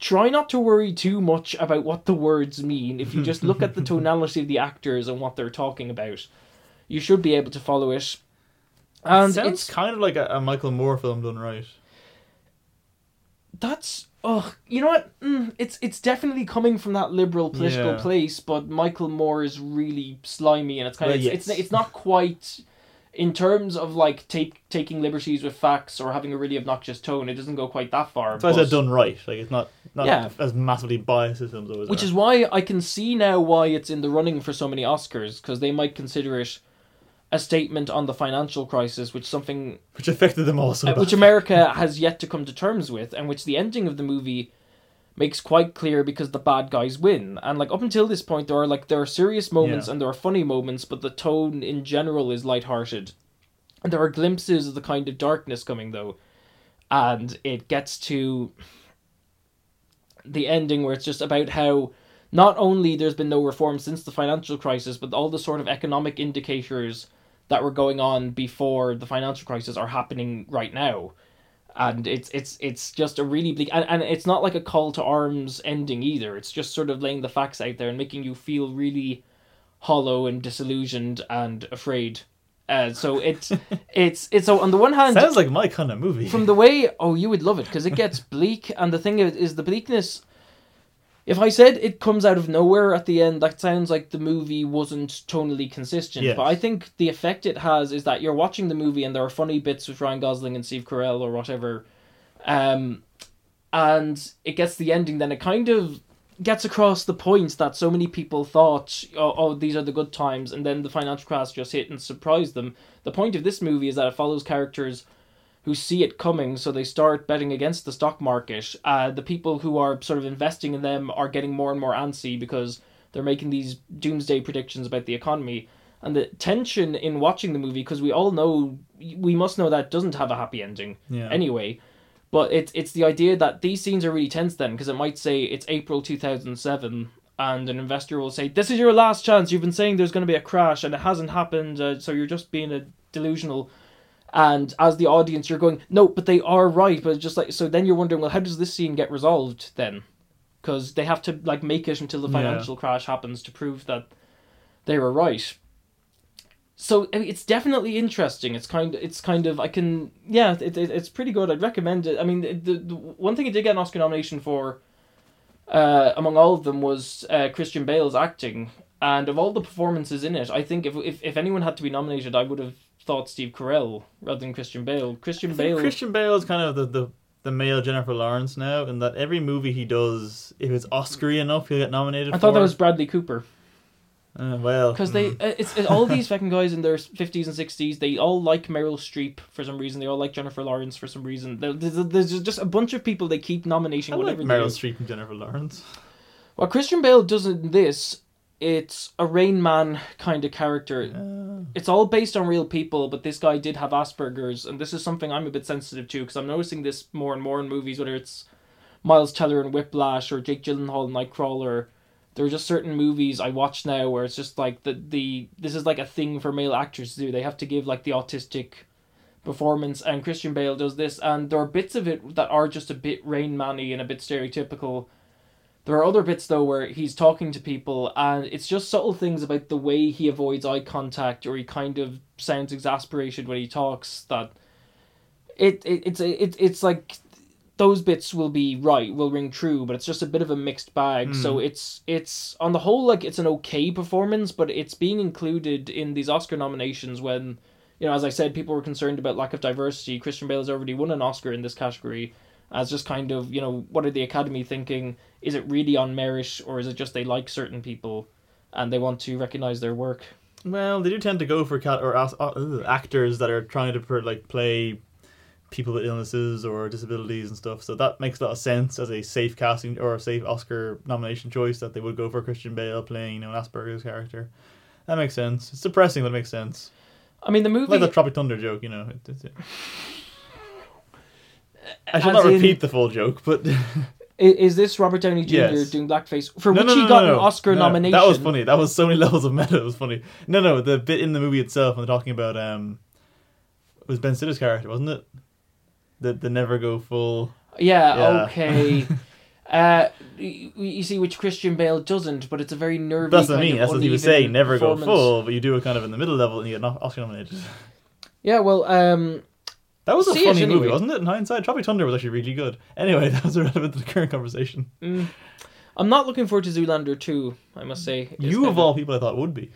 Try not to worry too much about what the words mean. If you just look at the tonality of the actors and what they're talking about, you should be able to follow it. And Sounds it's kind of like a, a Michael Moore film done right. that's oh you know what mm, it's it's definitely coming from that liberal political Yeah. place but michael moore is really slimy and it's kind of Well, it's, yes. it's it's not quite in terms of like take taking liberties with facts or having a really obnoxious tone it doesn't go quite that far So I said done right. Like it's not not Yeah. as massively biased as films always which are. is why i can see now why it's in the running for so many oscars because they might consider it a statement on the financial crisis which something which affected them all so uh, which. America has yet to come to terms with, and which the ending of the movie makes quite clear because the bad guys win. And like up until this point, there are like there are serious moments Yeah. and there are funny moments, but the tone in general is lighthearted. And there are glimpses of the kind of darkness coming though, and it gets to the ending where it's just about how not only there's been no reform since the financial crisis, but all the sort of economic indicators that were going on before the financial crisis are happening right now. And it's it's it's just a really bleak and, and it's not like a call to arms ending either. It's just sort of laying the facts out there and making you feel really hollow and disillusioned and afraid. Uh, so it's it's it's so on the one hand Sounds like my kind of movie. from the way oh you would love it because it gets bleak and the thing is, is the bleakness if i said it comes out of nowhere at the end that sounds like the movie wasn't tonally consistent. Yes. but i think the effect it has is that you're watching the movie and there are funny bits with ryan gosling and steve carell or whatever. Um and it gets the ending then it kind of gets across the point that so many people thought oh, oh these are the good times and then the financial crash just hit and surprised them. The point of this movie is that it follows characters who see it coming, so they start betting against the stock market. Uh, the people who are sort of investing in them are getting more and more antsy because they're making these doomsday predictions about the economy. And the tension in watching the movie, because we all know, we must know that doesn't have a happy ending Yeah. anyway. But it's it's the idea that these scenes are really tense then, because it might say it's April 2007, and an investor will say, This is your last chance. You've been saying there's going to be a crash, and it hasn't happened, uh, so you're just being a delusional and as the audience you're going no but they are right. But just like so then you're wondering well how does this scene get resolved then? Because they have to like make it until the Yeah. financial crash happens to prove that they were right. So I mean, it's definitely interesting. It's kind of it's kind of i can yeah it, it, it's pretty good. I'd recommend it. I mean the, the, the one thing it did get an oscar nomination for uh, among all of them was uh, christian bale's acting. And of all the performances in it i think if, if, if anyone had to be nominated i would have thought steve carell rather than christian bale christian bale Christian Bale is kind of the, the, the male Jennifer Lawrence now, in that every movie he does, if it's Oscar-y enough, he'll get nominated. i thought that for. was bradley cooper Uh, well, because they mm. uh, it's, it's all these fucking guys in their 50s and 60s they all like meryl streep for some reason they all like jennifer lawrence for some reason There- there's, there's just a bunch of people they keep nominating I like whatever they Meryl. Streep and Jennifer Lawrence. what christian bale does in this it's a rain man kind of character Uh, it's all based on real people, but this guy did have Asperger's, and this is something I'm a bit sensitive to because I'm noticing this more and more in movies, whether it's Miles Teller in Whiplash or Jake Gyllenhaal in Nightcrawler. There are just certain movies I watch now where it's just like the the this is like a thing for male actors to do. They have to give like the autistic performance, and Christian Bale does this, and there are bits of it that are just a bit Rain Man-y and a bit stereotypical. There are other bits though where he's talking to people, and it's just subtle things about the way he avoids eye contact, or he kind of sounds exasperated when he talks. That it, it it's it, it's like those bits will be right, will ring true, but it's just a bit of a mixed bag. So hmm. it's it's on the whole like it's an okay performance, but it's being included in these Oscar nominations when you know, as I said, people were concerned about lack of diversity. Christian Bale has already won an Oscar in this category as just kind of, you know, what are the Academy thinking? Is it really on merit or is it just they like certain people and they want to recognize their work? Well, they do tend to go for cat or uh, actors that are trying to per- like play people with illnesses or disabilities and stuff. So that makes a lot of sense as a safe casting or a safe Oscar nomination choice that they would go for Christian Bale playing you know an Asperger's character. That makes sense. It's depressing, but it makes sense. I mean, the movie. Like the Tropic Thunder joke, you know. It, it, it. I should As not in- repeat the full joke, but is this Robert Downey Jr. Yes. doing blackface for No, which no, he got no, an. Oscar No, nomination? That was funny. That was so many levels of meta. It was funny. No, no, the bit in the movie itself when they're talking about um, it was Ben Stiller's character, wasn't it? The the never go full. Yeah, Yeah. okay. uh, you, see, which Christian Bale doesn't, but it's a very nervy. That's what I mean. That's what he was saying. Never go full, but you do it kind of in the middle level, and you get an Oscar nominated. Yeah, well, um, That was a See funny movie, wasn't it? In hindsight, Tropic Thunder was actually really good. Anyway, that was irrelevant to the current conversation. I'm not looking forward to Zoolander 2, I must say. It's you of all people, I thought would be.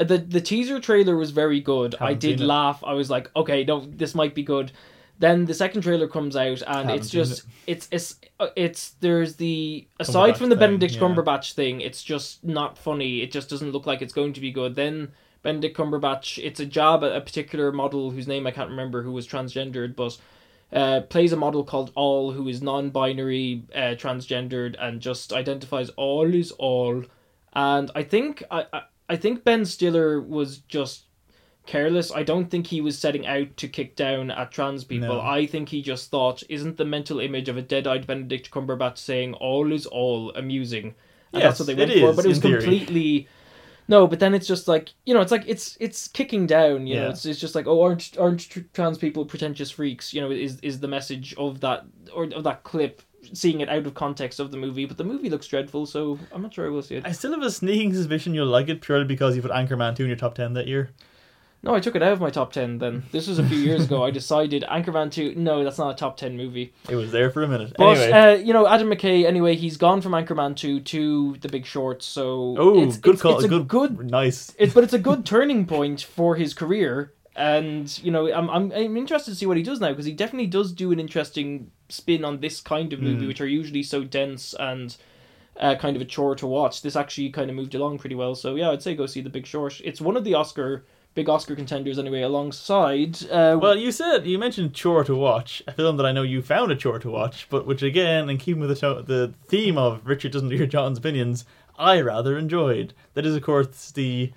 Uh, The the teaser trailer was very good. I Haven't did laugh. I was like, okay, no, this might be good. Then the second trailer comes out, and Haven't it's just it's it's uh, it's there's the aside from the thing, Benedict yeah. Cumberbatch thing, it's just not funny. It just doesn't look like it's going to be good. Then Benedict Cumberbatch, it's a job at a particular model whose name I can't remember who was transgendered, but uh, plays a model called All who is non-binary, uh, transgendered, and just identifies all is all. And I think I, I I think Ben Stiller was just careless. I don't think he was setting out to kick down at trans people. No. I think he just thought, isn't the mental image of a dead-eyed Benedict Cumberbatch saying all is all amusing? And Yes, that's what they went for. But it was completely no. But then it's just like you know, it's like it's it's kicking down. You know, it's it's just like oh, aren't aren't trans people pretentious freaks? You know, is is the message of that or of that clip? Seeing it out of context of the movie, but the movie looks dreadful, so I'm not sure I will see it. I still have a sneaking suspicion you'll like it purely because you put Anchorman 2 in your top 10 that year. No, I took it out of my top 10 then. This was a few years ago. I decided Anchorman 2, no, that's not a top 10 movie. It was there for a minute. But, anyway. uh, you know, Adam McKay, anyway, he's gone from Anchorman 2 to The Big Short, so. oh, it's, good it's, call. It's a good, good. Nice. It, but it's a good turning point for his career. And, you know, I'm, I'm, I'm interested to see what he does now because he definitely does do an interesting spin on this kind of movie, Mm. which are usually so dense and. Uh, kind of a chore to watch. This actually kind of moved along pretty well, so yeah, I'd say go see The Big Short. It's one of the Oscar big Oscar contenders anyway, alongside. Uh, Well, you said you mentioned chore to watch, a film that I know you found a chore to watch, but which again, in keeping with the to- the theme of Richard doesn't hear John's opinions, I rather enjoyed. That is, of course, the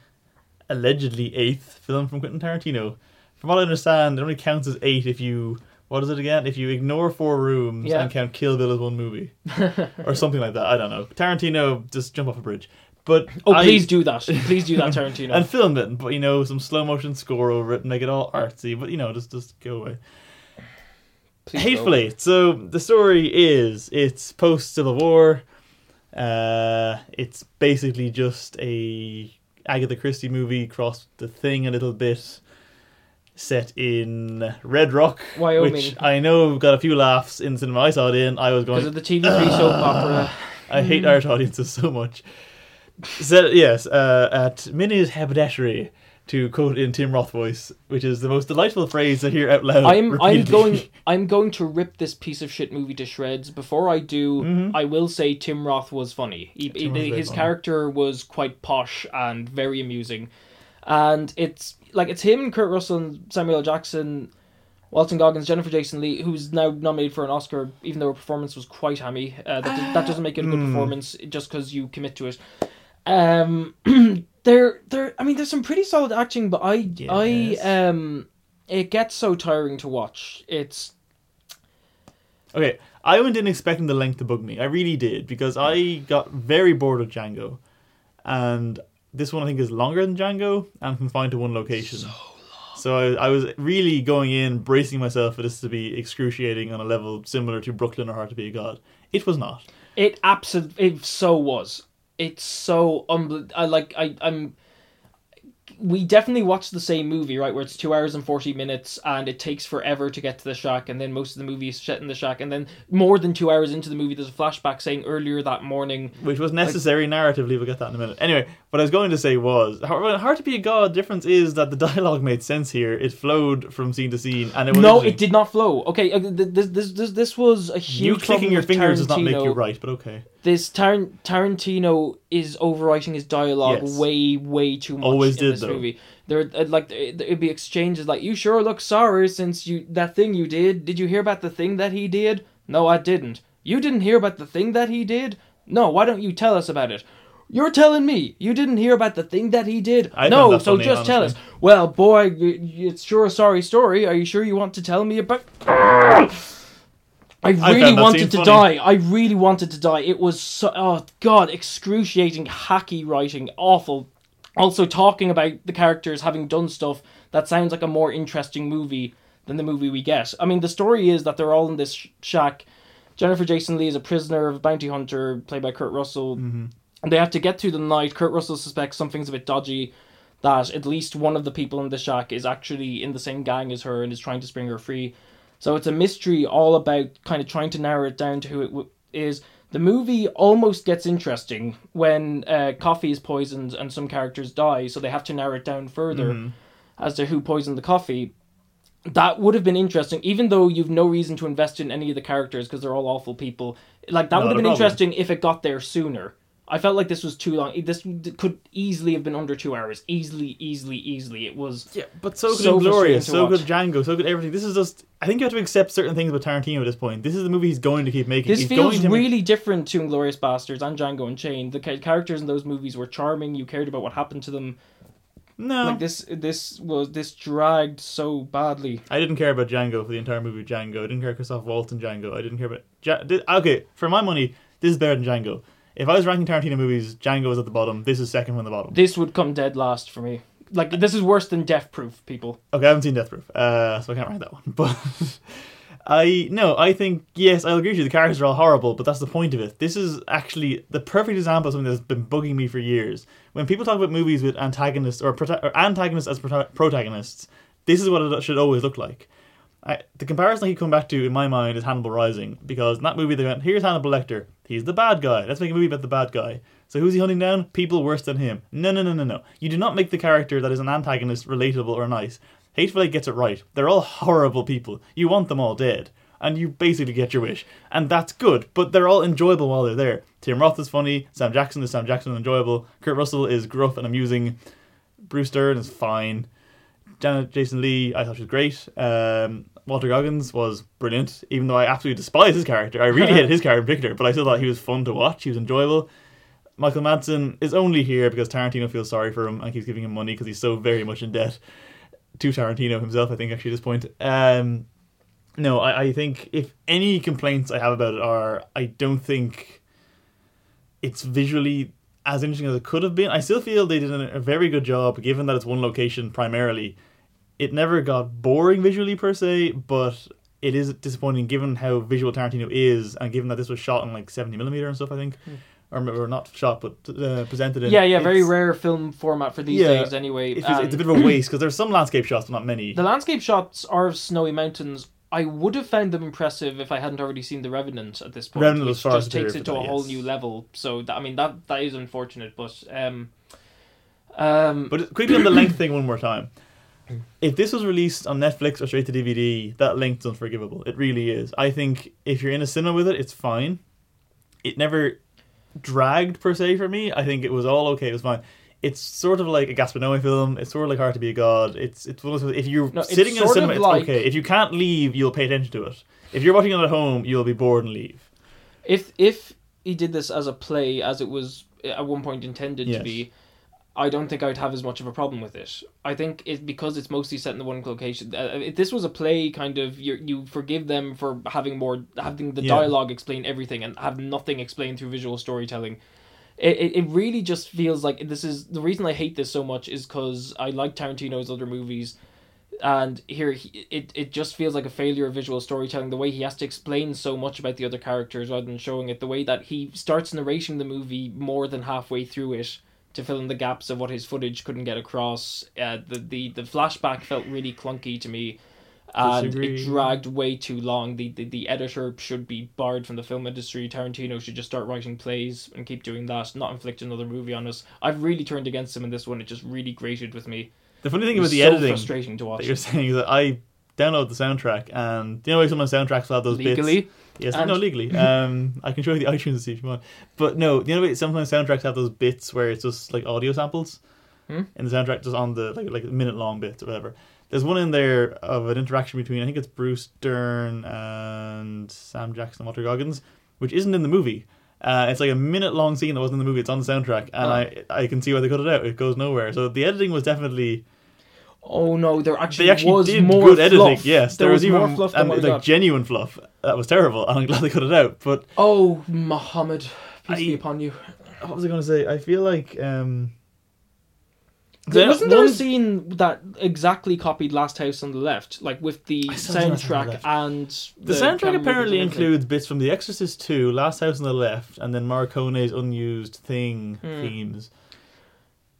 allegedly eighth film from Quentin Tarantino. From what I understand, it only counts as eight if you what is it again? If you ignore Four Rooms Yeah. and count Kill Bill as one movie, or something like that. I don't know. Tarantino just jump off a bridge. But oh, I- please do that. Please do that, Tarantino. and film it, but you know, some slow motion score over it and make it all artsy. But you know, just just go away. Please Hateful Eight. So the story is it's post Civil War. Uh, it's basically just a Agatha Christie movie crossed the thing a little bit. Set in Red Rock, Wyoming. which I know got a few laughs in the cinema I saw it in. I was going Because going, of the TV3 soap opera. I hate Irish audiences so much. Set, yes, uh, at Minnie's haberdashery, to quote in Tim Roth voice, which is the most delightful phrase I hear out loud. I'm I'm going I'm going to rip this piece of shit movie to shreds. Before I do, Mhm. I will say Tim Roth was funny. He, Roth was his funny. character was quite posh and very amusing, and it's like it's him, Kurt Russell, Samuel L. Jackson, Walton Goggins, Jennifer Jason Lee, who's now nominated for an Oscar, even though her performance was quite hammy. Uh, that, does, that doesn't make it a good Hmm. performance just because you commit to it. Um, there, there. I mean, there's some pretty solid acting, but I, Yes. I, um, it gets so tiring to watch. It's Okay, I went in expecting the length to bug me. I really did because I got very bored of Django, and this one I think is longer than Django and confined to one location. So. So I, I was really going in bracing myself for this to be excruciating on a level similar to Brooklyn or Hard to Be a God. It was not. It absolutely it so was. It's so unbel- I like I I'm we definitely watched the same movie, right? Where it's two hours and forty minutes, and it takes forever to get to the shack, and then most of the movie is set in the shack, and then more than two hours into the movie, there's a flashback saying earlier that morning. which was necessary narratively. We'll get that in a minute. Anyway, what I was going to say was, hard, hard to be a god. Difference is that the dialogue made sense here. It flowed from scene to scene, and it was No, it did not flow. Okay, uh, this this this, this was a huge You clicking your fingers does not make you right, but okay. This Tar- Tarantino is overwriting his dialogue Yes. way way too much Always in did, this though. movie. There uh, like it'd be exchanges like, "You sure look sorry since you that thing you did. Did you hear about the thing that he did? No, I didn't. You didn't hear about the thing that he did? No, why don't you tell us about it?" You're telling me you didn't hear about the thing that he did? I no, so funny, just tell us. Well, boy, it's sure a sorry story. Are you sure you want to tell me about? I really that wanted to funny. die. I really wanted to die. It was so oh god, excruciating, hacky writing, awful. Also talking about the characters having done stuff that sounds like a more interesting movie than the movie we get. I mean, the story is that they're all in this sh- shack. Jennifer Jason Lee is a prisoner of a bounty hunter played by Kurt Russell. Mm-hmm. And they have to get through the night. Kurt Russell suspects something's a bit dodgy. That at least one of the people in the shack is actually in the same gang as her and is trying to spring her free. So it's a mystery all about kind of trying to narrow it down to who it w- is. The movie almost gets interesting when uh, coffee is poisoned and some characters die, so they have to narrow it down further as to who poisoned the coffee. That would have been interesting, even though you've no reason to invest in any of the characters because they're all awful people. Like that Not would have been problem. interesting if it got there sooner. I felt like this was too long. This could easily have been under two hours. Easily, easily, easily. It was. Yeah, but so good So Glorious, so frustrating good Django, so good everything. This is just. I think you have to accept certain things about Tarantino at this point. This is the movie he's going to keep making. This he's feels going to make- really different to Inglourious Basterds and Django Unchained. The characters in those movies were charming. You cared about what happened to them. no. Like this, this was this dragged so badly. I didn't care about Django for the entire movie. Django. I didn't care about Christoph Waltz and Django. I didn't care about. Ja- okay, for my money, this is better than Django. If I was ranking Tarantino movies, Django is at the bottom. This is second from the bottom. This would come dead last for me. Like this is worse than Death Proof, people. Okay, I haven't seen Death Proof, uh, so I can't rank that one. But I no, I think yes, I'll agree with you. The characters are all horrible, but that's the point of it. This is actually the perfect example of something that's been bugging me for years. When people talk about movies with antagonists or, prota- or antagonists as prota- protagonists, this is what it should always look like. I, the comparison I keep coming back to in my mind is Hannibal Rising because in that movie they went, "Here's Hannibal Lecter. He's the bad guy. Let's make a movie about the bad guy." So who's he hunting down? People worse than him. No, no, no, no, no. You do not make the character that is an antagonist relatable or nice. Hateful Eight gets it right. They're all horrible people. You want them all dead, and you basically get your wish, and that's good. But they're all enjoyable while they're there. Tim Roth is funny. Sam Jackson is Sam Jackson enjoyable. Kurt Russell is gruff and amusing. Bruce Dern is fine. Janet Jason Lee, I thought she was great. Um, Walton Goggins was brilliant, even though I absolutely despise his character. I really hated his character in particular, but I still thought he was fun to watch. He was enjoyable. Michael Madsen is only here because Tarantino feels sorry for him and keeps giving him money because he's so very much in debt to Tarantino himself. I think actually at this point. Um, no, I, I think if any complaints I have about it are, I don't think it's visually as interesting as it could have been. I still feel they did a, a very good job, given that it's one location primarily. It never got boring visually per se, but it is disappointing given how visual Tarantino is, and given that this was shot in like seventy millimeter and stuff. I think, or, or not shot, but uh, presented in. Yeah, yeah, very rare film format for these Yeah, days. Anyway, It's, it's a Um, bit of a waste because there's some landscape shots, but not many. The landscape shots are of snowy mountains. I would have found them impressive if I hadn't already seen The Revenant at this point. Revenant which just takes it to that, a whole yes. new level. So that, I mean that that is unfortunate, but um, um, But quickly on the length thing one more time. If this was released on Netflix or straight to DVD, that length's unforgivable. It really is. I think if you're in a cinema with it, it's fine. It never dragged per se for me. I think it was all okay. It was fine. It's sort of like a Gaspar film. It's sort of like Hard to Be a God. It's it's one of those, if you're No, sitting in a cinema, it's like- okay. If you can't leave, you'll pay attention to it. If you're watching it at home, you'll be bored and leave. if if he did this as a play, as it was at one point intended Yes. to be, I don't think I'd have as much of a problem with it. I think it because it's mostly set in the one location. Uh, if this was a play, kind of you you forgive them for having more having the Yeah. dialogue explain everything and have nothing explained through visual storytelling. It, it, it really just feels like this is the reason I hate this so much is because I like Tarantino's other movies. and here he, it it just feels like a failure of visual storytelling. The way he has to explain so much about the other characters rather than showing it. The way that he starts narrating the movie more than halfway through it to fill in the gaps of what his footage couldn't get across. Uh, the the the flashback felt really clunky to me. And Disagree. it dragged way too long. The, the the editor should be barred from the film industry. Tarantino should just start writing plays and keep doing that, not inflict another movie on us. I've really turned against him in this one. It just really grated with me. The funny thing about the so editing frustrating to watch. that you're saying is that I download the soundtrack, and you know, like some of the soundtracks will have those bits. Legally, Yes, And- no, legally. Um, I can show you the iTunes to see if you want. But no, you know, way sometimes soundtracks have those bits where it's just like audio samples Hmm? in the soundtrack, just on the like like minute long bits or whatever. There's one in there of an interaction between I think it's Bruce Dern and Sam Jackson, Walton Goggins, which isn't in the movie. Uh, it's like a minute long scene that wasn't in the movie. It's on the soundtrack, and Oh. I I can see why they cut it out. It goes nowhere. So the editing was definitely oh no, there actually, they actually was did more good editing. Yes, there, was, even more fluff and what like got. genuine fluff. That was terrible. and I'm glad they cut it out. But Oh, Muhammad, peace be upon you. what was I going to say? I feel like um, There, wasn't there a one- scene that exactly copied Last House on the Left, like with the I saw Last House on the soundtrack and the, soundtrack apparently movements and everything? includes bits from The Exorcist 2, Last House on the Left, and then Morricone's unused thing Hmm. themes.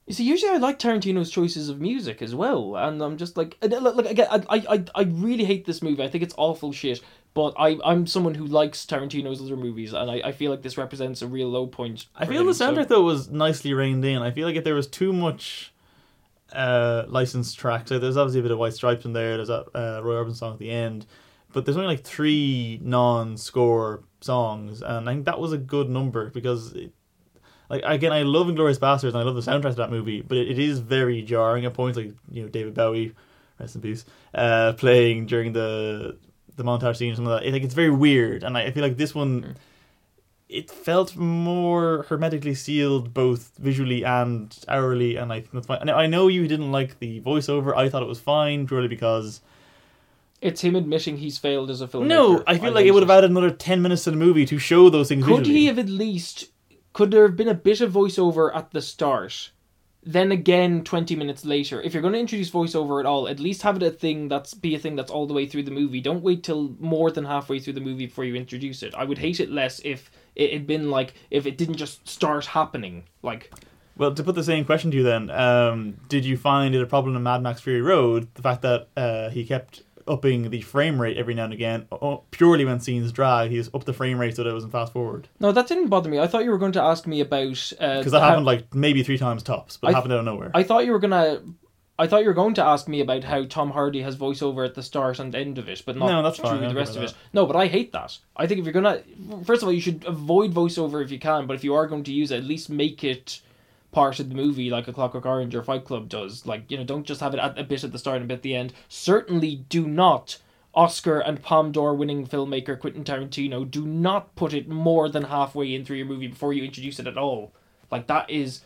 You see, usually I like Tarantino's choices of music as well, and I'm just like, uh, look, look, again, I, I, I really hate this movie. I think it's awful shit. But I, I'm someone who likes Tarantino's other movies, and I, I feel like this represents a real low point. I feel him, the so- soundtrack though was nicely reined in. I feel like if there was too much uh, licensed tracks, like there's obviously a bit of White Stripes in there. There's that uh, Roy Orbison song at the end, but there's only like three non-score songs, and I think that was a good number because. It, like again, I love Inglourious Basterds and I love the soundtrack to that movie, but it, it is very jarring at points. Like you know, David Bowie, rest in peace, uh, playing during the the montage scene, or something like that. It, like it's very weird, and I, I feel like this one Mm. it felt more hermetically sealed both visually and hourly and I think that's fine. And I know you didn't like the voiceover. I thought it was fine purely because It's him admitting he's failed as a filmmaker. no, I feel like it would have added another 10 minutes to the movie to show those things Could visually. he have at least? Could there have been a bit of voiceover at the start? Then again, twenty minutes later, if you're going to introduce voiceover at all, at least have it a thing that's be a thing that's all the way through the movie. Don't wait till more than halfway through the movie before you introduce it. I would hate it less if it had been like if it didn't just start happening. Like Well, to put the same question to you then, um, did you find it a problem in Mad Max Fury Road, the fact that uh, he kept upping the frame rate every now and again, oh, purely when scenes drag, He's upped the frame rate so that it was in fast forward? no, that didn't bother me. I thought you were going to ask me about uh, Because because that happened like maybe three times tops, but it I- happened out of nowhere. I thought you were gonna. I thought you were going to ask me about how Tom Hardy has voiceover at the start and end of it, but not No, that's through fine, the rest of it. No, but I hate that. I think if you're gonna, first of all, you should avoid voiceover if you can. But if you are going to use it, at least make it part of the movie, like a Clockwork Orange or Fight Club does. Like you know, don't just have it at a bit at the start and a bit at the end. Certainly, do not. Oscar and Palme d'Or winning filmmaker Quentin Tarantino, do not put it more than halfway in through your movie before you introduce it at all. Like that is,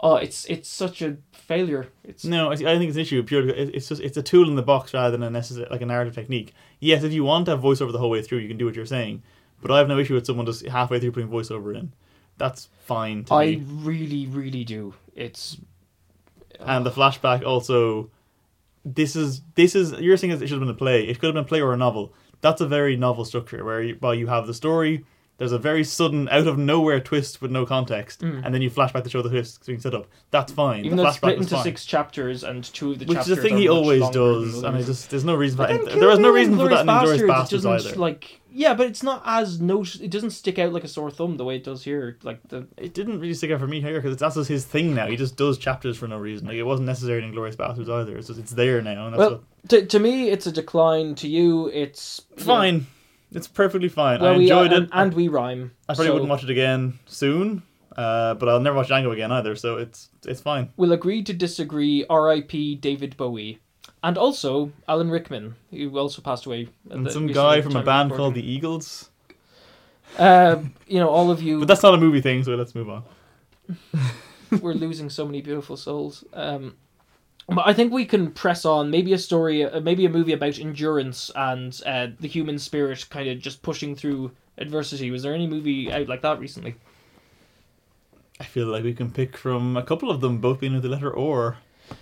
oh, it's it's such a failure. It's No, I, I think it's an issue purely. it- It's just it's a tool in the box rather than a necessary like a narrative technique. Yes, if you want to have voiceover the whole way through, you can do what you're saying. But I have no issue with someone just halfway through putting voiceover in. That's fine to I me. really, really do. It's And the flashback also. This is this is you're saying it should have been a play. It could have been a play or a novel. That's a very novel structure where you, while you have the story, there's a very sudden out of nowhere twist with no context, and then you flash back to show the twist being set up. That's fine. Mm. even the though it's split into fine. six chapters and two of the Which is the thing he always does, and I just there's no reason for that. There was no reason for that in Inglourious Basterds doesn't, either. Like yeah, but it's not as no. It doesn't stick out like a sore thumb the way it does here. Like the It didn't really stick out for me here because that's just his thing now. He just does chapters for no reason. Like it wasn't necessary in Glorious Bastards either. It's just it's there now, and that's well, to to me it's a decline. To you, it's what, fine. It's perfectly fine. Well, I we enjoyed and, it. and we rhyme. I probably so wouldn't watch it again soon, uh, but I'll never watch Django again either. So it's it's fine. We'll agree to disagree. R.I.P. David Bowie, and also Alan Rickman, who also passed away. And the- some guy from a band recording. called the Eagles. Um, you know, all of you. But that's not a movie thing, so let's move on. we're losing so many beautiful souls. Um, but I think we can press on. Maybe a story, uh, maybe a movie about endurance and uh, the human spirit, kind of just pushing through adversity. Was there any movie out like that recently? I feel like we can pick from a couple of them, both being with the letter or.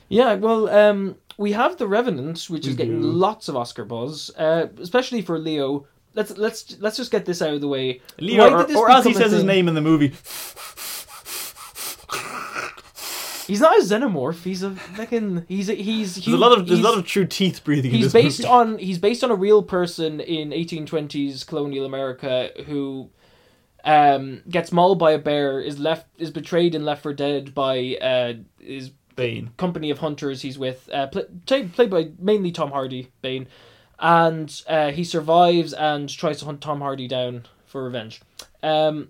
Yeah, well, um, we have The Revenant, which is getting do. lots of Oscar buzz, uh, especially for Leo. Let's let's let's just get this out of the way. Leo, Why did or, this or as he says his name in the movie, He's not a xenomorph. He's a fucking. He's a, he's. there's a lot of there's a lot of true teeth breathing. in he's this based movie. on he's based on a real person in 1820s colonial America who um, gets mauled by a bear, is left is betrayed and left for dead by uh, his Bane. company of hunters he's with, uh, play, played, played by mainly Tom Hardy, Bane, and uh, he survives and tries to hunt Tom Hardy down for revenge. Um,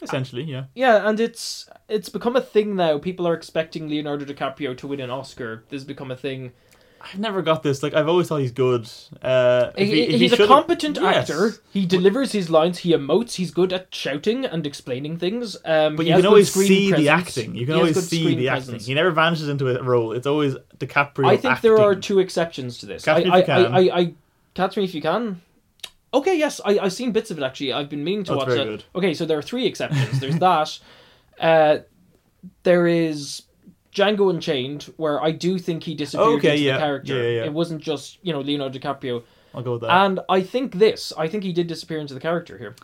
Essentially, yeah. yeah, and it's it's become a thing now. People are expecting Leonardo DiCaprio to win an Oscar. This has become a thing. I've never got this. Like I've always thought he's good. Uh, if He- he- if he he's a competent Yes. actor. He delivers his lines. He emotes. He's good at shouting and explaining things. Um, But you can always see the acting. You can has always see the presence. acting. He never vanishes into a role. It's always DiCaprio. I think there are two exceptions to this. Catch I, me if I, you can. I, I, I, catch me if you can. Okay, yes, I, I've seen bits of it actually. I've been meaning to Oh, it's watch it. good. Okay, so there are three exceptions. There's that. Uh, there is Django Unchained, where I do think he disappeared Okay, into yeah. the character. Yeah, yeah, yeah. It wasn't just you know Leonardo DiCaprio. I'll go with that. And I think this. I think he did disappear into the character here.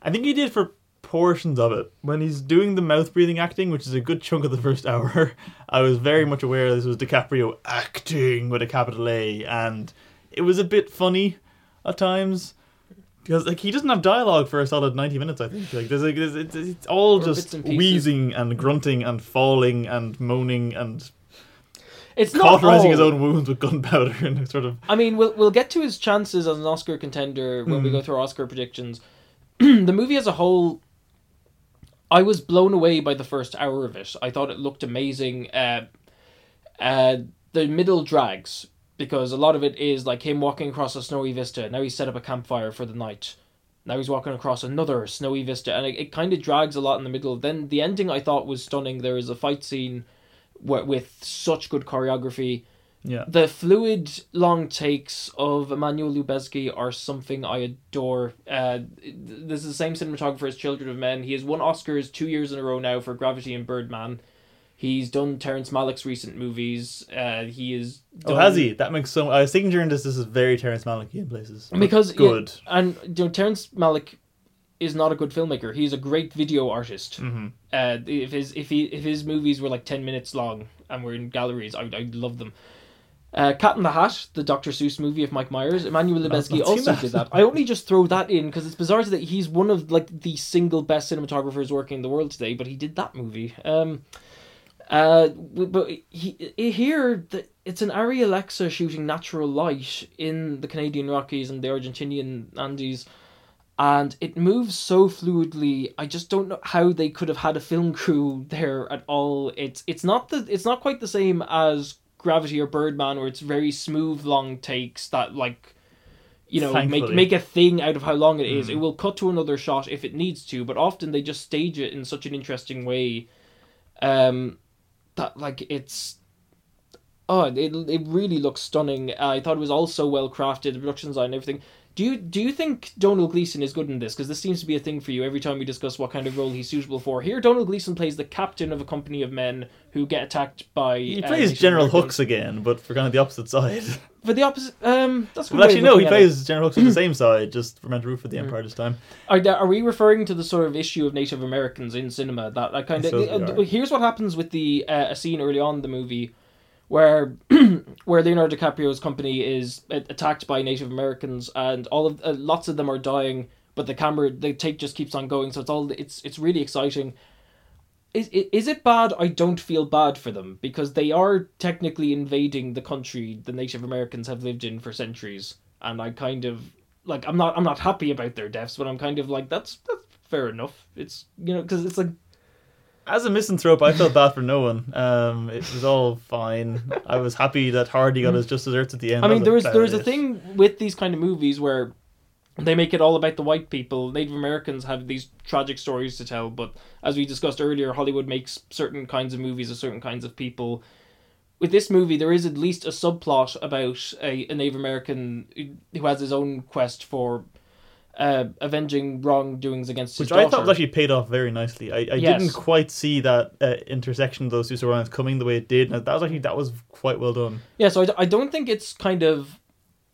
I think he did for portions of it. When he's doing the mouth breathing acting, which is a good chunk of the first hour, I was very much aware this was DiCaprio acting with a capital A, and it was a bit funny at times. Because like he doesn't have dialogue for a solid ninety minutes, I think. Like there's like there's, it's, it's all Or just bits and pieces. wheezing and grunting and falling and moaning and It's not cauterizing his own wounds with gunpowder and sort of I mean, we'll we'll get to his chances as an Oscar contender when we Hmm. go through our Oscar predictions. the movie as a whole, I was blown away by the first hour of it. I thought it looked amazing. Uh, uh, the middle drags because a lot of it is like him walking across a snowy vista. Now he's set up a campfire for the night. Now he's walking across another snowy vista, and it, it kind of drags a lot in the middle. Then the ending I thought was stunning. There is a fight scene wi- with such good choreography. yeah. The fluid long takes of Emmanuel Lubezki are something I adore. Uh, this is the same cinematographer as Children of Men. He has won Oscars two years in a row now for Gravity and Birdman. He's done Terrence Malick's recent movies. Uh, he is. Oh, has he? That makes so. I was thinking during this, this is very Terrence Malick in places. Because yeah, good. and you know, Terrence Malick is not a good filmmaker. He's a great video artist. hmm Uh, if his if he if his movies were like ten minutes long and were in galleries, I I'd love them. Uh, Cat in the Hat, the Dr. Seuss movie of Mike Myers. Emmanuel Lubezki also that. did that. I only just throw that in because it's bizarre that he's one of like the single best cinematographers working in the world today, but he did that movie. Um, uh, but he, he here the, it's an Arri Alexa shooting natural light in the Canadian Rockies and the Argentinian Andes and it moves so fluidly. I just don't know how they could have had a film crew there at all. It's it's not the it's not quite the same as Gravity or Birdman, where it's very smooth long takes that like you know make make a thing out of how long it is. Mm. It will cut to another shot if it needs to, but often they just stage it in such an interesting way. Um, that like it's oh it it really looks stunning. I thought it was also well crafted, the production design, and everything. Do you do you think Domhnall Gleeson is good in this? Because this seems to be a thing for you every time we discuss what kind of role he's suitable for. Here, Domhnall Gleeson plays the captain of a company of men who get attacked by. He uh, plays General. Hux again, but for kind of the opposite side. For the opposite, um, that's good well, actually, no, he at it. plays General Hux on the same side, just to root for the Mm. Empire this time. Are, are we referring to the sort of issue of Native Americans in cinema that I kind of we here's what happens with the uh, a scene early on in the movie where where Leonardo DiCaprio's company is attacked by Native Americans and all of uh, lots of them are dying but the camera the take just keeps on going so it's all it's it's really exciting is, is it bad? I don't feel bad for them because they are technically invading the country the Native Americans have lived in for centuries, and I kind of like I'm not I'm not happy about their deaths, but I'm kind of like that's that's fair enough. It's you know because it's like As a misanthrope, I felt bad for no one. Um, it was all fine. I was happy that Hardy got his just desserts at the end. I mean there was is there is a thing with these kind of movies where they make it all about the white people. Native Americans have these tragic stories to tell, but as we discussed earlier, Hollywood makes certain kinds of movies of certain kinds of people. With this movie, there is at least a subplot about a, a Native American who has his own quest for uh, avenging wrongdoings against his Which I thought was actually paid off very nicely. I, I Yes. didn't quite see that uh, intersection of those two storylines coming the way it did. And that was actually that was quite well done. Yeah, so I don't think it's kind of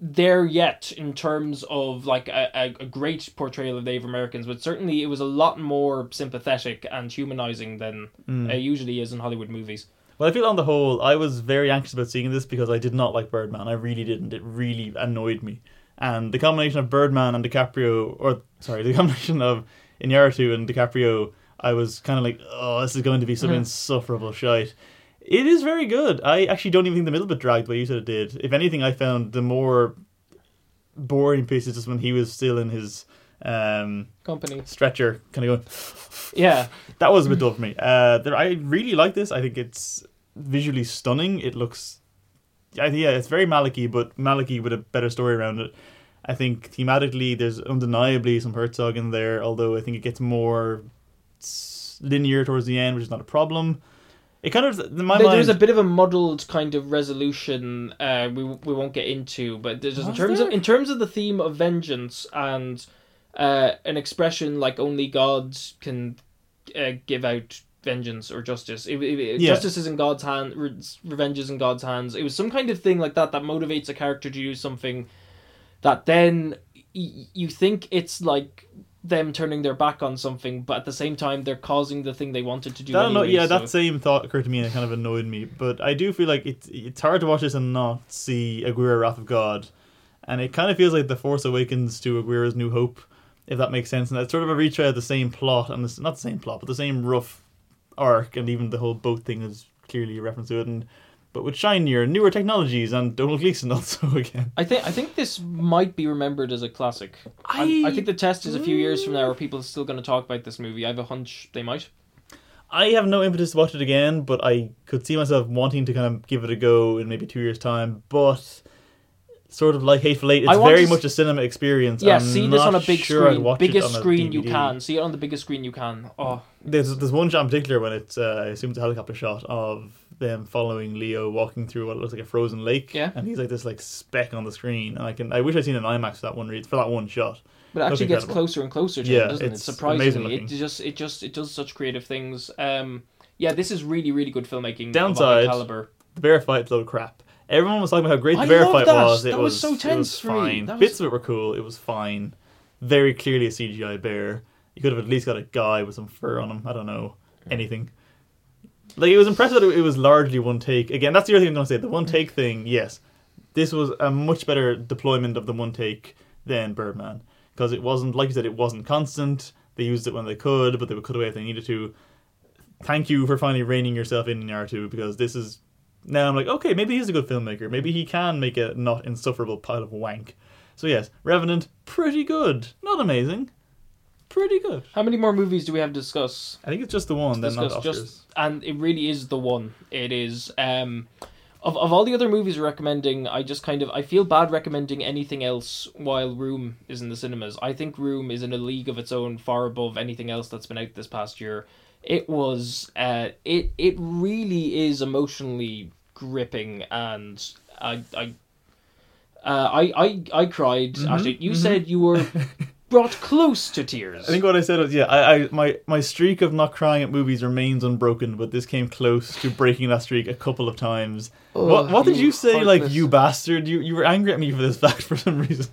there yet in terms of like a, a, great portrayal of Native Americans, but certainly it was a lot more sympathetic and humanizing than Hmm. it usually is in Hollywood movies. Well, I feel on the whole, I was very anxious about seeing this because I did not like Birdman. I really didn't. It really annoyed me. And the combination of Birdman and DiCaprio, or sorry, the combination of Iñárritu and DiCaprio, I was kind of like, oh, this is going to be some Mhm. insufferable shite. It is very good. I actually don't even think the middle bit dragged the way you said it did. If anything, I found the more boring pieces just when he was still in his um, Company. stretcher, kind of going, Yeah. that was a bit dull for me. Uh, there, I really like this. I think it's visually stunning. It looks, yeah, yeah, it's very Maliki, but Maliki with a better story around it. I think thematically, there's undeniably some Herzog in there, although I think it gets more linear towards the end, which is not a problem. It kind of, in my There- mind, There's a bit of a muddled kind of resolution. Uh, we we won't get into, but just in terms of in terms of the theme of vengeance and uh, an expression like only gods can uh, give out vengeance or justice. It, it- Yeah. Justice is in God's hand. Re- revenge is in God's hands. It was some kind of thing like that that motivates a character to do something that then y- you think it's like them turning their back on something, but at the same time they're causing the thing they wanted to do. I don't know. anyway, Yeah, so- that same thought occurred to me and it kind of annoyed me. But I do feel like it's it's hard to watch this and not see Aguirre Wrath of God, and it kind of feels like the Force Awakens to Aguirre's New Hope, if that makes sense. And it's sort of a retread of the same plot and this, not the same plot, but the same rough arc, and even the whole boat thing is clearly a reference to it. And but with shinier, newer technologies and Domhnall Gleeson also again. I think I think this might be remembered as a classic. I, I think the test is a few years from now, where mm. people are still going to talk about this movie. I have a hunch they might. I have no impetus to watch it again, but I could see myself wanting to kind of give it a go in maybe two years' time. But sort of like Hateful Eight, it's very much a cinema experience. Yeah, I'm see this on a big sure screen, it biggest screen you can. See it on the biggest screen you can. Oh, There's there's one shot in particular when it's uh, I assume it's a helicopter shot of them following Leo walking through what looks like a frozen lake. Yeah. and he's like this like speck on the screen, and I can I wish I'd seen an IMAX for that one for that one shot. but it actually gets closer and closer to Yeah, him, doesn't it? it's Surprisingly, it just it just it does such creative things. Um, yeah, this is really really good filmmaking. Downside, of a high caliber. The bear fight's a of crap. Everyone was talking about how great the I bear fight that. was. It That was was so It was tense fine. Was- Bits of it were cool. It was fine. Very clearly a CGI bear. You could have at least got a guy with some fur on him. I don't know anything. Like it was impressive that it was largely one take. Again, that's the other thing I'm going to say. The one take thing, yes, this was a much better deployment of the one take than Birdman because it wasn't like you said. It wasn't constant. They used it when they could, but they would cut away if they needed to. Thank you for finally reining yourself in Iñárritu because this is now I'm like, okay, maybe he's a good filmmaker. Maybe he can make a not insufferable pile of wank. So yes, Revenant, pretty good. Not amazing. Pretty good. How many more movies do we have to discuss? I think it's just the one, then not Oscars. just and it really is the one it is um of, of all the other movies recommending i just kind of i feel bad recommending anything else while room is in the cinemas i think room is in a league of its own far above anything else that's been out this past year it was uh it it really is emotionally gripping and i i uh, I, I I cried. Mhm, Actually, you mhm. said you were brought close to tears. I think what I said was, yeah, I, I my my streak of not crying at movies remains unbroken, but this came close to breaking that streak a couple of times. what Ugh, what did you say? Like you bastard! You you were angry at me for this fact for some reason.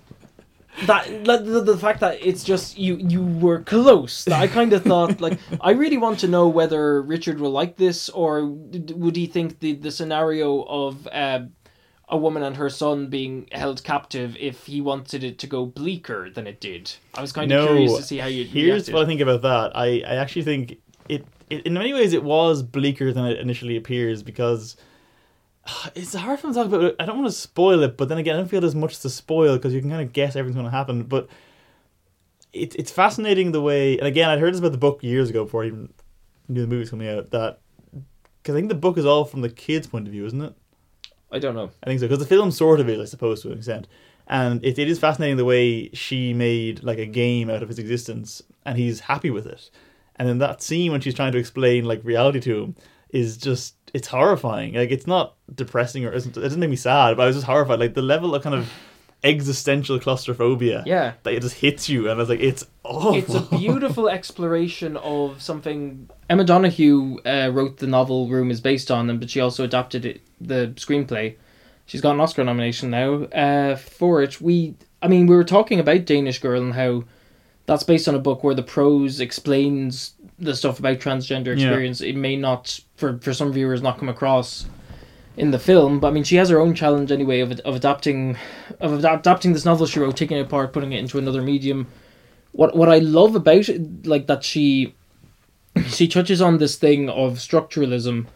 That the, the, the fact that it's just you you were close i kind of thought like i really want to know whether richard will like this or d- would he think the the scenario of uh, a woman and her son being held captive if he wanted it to go bleaker than it did i was kind of no, curious to see how you here's what I think about that. I I actually think it, it in many ways it was bleaker than it initially appears because. It's a hard for me to talk about. I don't want to spoil it, but then again, I don't feel there's much to spoil because you can kind of guess everything's going to happen. But it, it's fascinating the way, and again, I'd heard this about the book years ago before I even knew the movie's coming out. That because I think the book is all from the kid's point of view, isn't it? i don't know I think so because the film sort of is, I suppose, to an extent. And it, it is fascinating the way she made like a game out of his existence, and he's happy with it. And then that scene when she's trying to explain like reality to him is just it's horrifying. Like it's not depressing or it doesn't, it doesn't make me sad, but I was just horrified. Like the level of kind of existential claustrophobia. Yeah. that it just hits you, and I was like it's awful. It's a beautiful exploration of something. Emma Donoghue uh, wrote the novel Room is based on them, but she also adapted it, the screenplay. She's got an Oscar nomination now uh, for it. We, I mean, we were talking about Danish Girl and how that's based on a book where the prose explains the stuff about transgender Yeah. experience. It may not, for for some viewers, not come across in the film, but I mean, she has her own challenge anyway of of adapting, of adap- adapting this novel she wrote, taking it apart, putting it into another medium what what I love about it, like that she she touches on this thing of structuralism,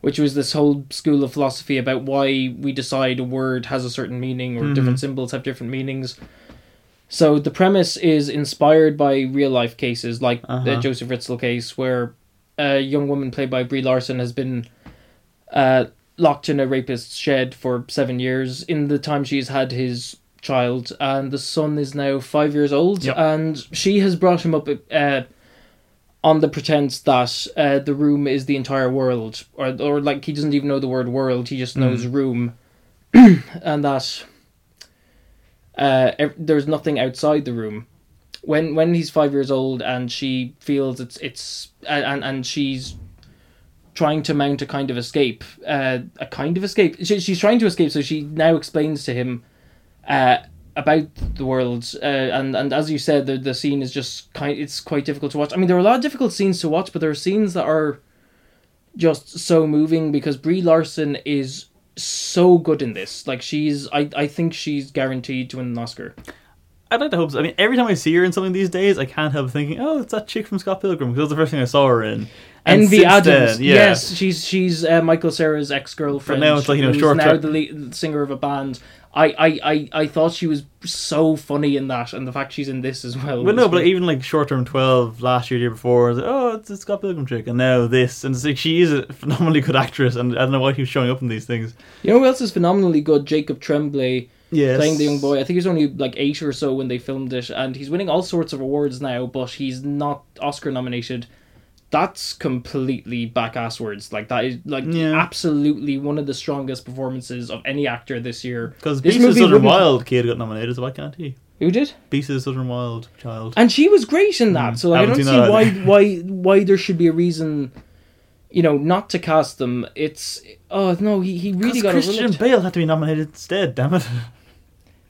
which was this whole school of philosophy about why we decide a word has a certain meaning or different symbols have different meanings. So the premise is inspired by real life cases like the Uh-huh. Josef Fritzl case, where a young woman played by Brie Larson has been uh, locked in a rapist's shed for seven years. In the time she's had his child, and the son is now five years old, Yep. and she has brought him up uh, on the pretense that uh, the room is the entire world, or or like he doesn't even know the word world; he just knows room, and that uh, there's nothing outside the room. When when he's five years old and she feels it's it's and and she's trying to mount a kind of escape, uh, a kind of escape. She, she's trying to escape, so she now explains to him uh, about the world. Uh, and and as you said, the the scene is just kind. It's quite difficult to watch. I mean, there are a lot of difficult scenes to watch, but there are scenes that are just so moving because Brie Larson is so good in this. Like she's, I I think she's guaranteed to win an Oscar. I'd like to hope so. I mean, every time I see her in something these days, I can't help thinking, "Oh, it's that chick from Scott Pilgrim," because that was the first thing I saw her in. And Envy Adams. then, yeah. Yes, she's she's uh, Michael Cera's ex girlfriend. Now it's like, you know, who's short now the lead, singer of a band. I, I, I, I thought she was so funny in that, and the fact she's in this as well. Well, no, but even like short term twelve last year, year before, like, oh, it's a Scott Pilgrim chick, and now this, and it's like she is a phenomenally good actress, and I don't know why she was showing up in these things. you know who else is phenomenally good? Jacob Tremblay Yes, playing the young boy. I think he was only like eight or so when they filmed it, and he's winning all sorts of awards now, but he's not Oscar nominated. That's completely back asswards. Like that is like Yeah. absolutely one of the strongest performances of any actor this year. because Beast of the Southern Wild kid got nominated, so why can't he? Who did? Beast of the Southern Wild child. and she was great in that. Mm, So like, I don't see why either. why why there should be a reason, you know, not to cast them. It's oh no, he, he really got Christian overlooked. Bale had to be nominated instead. Damn it,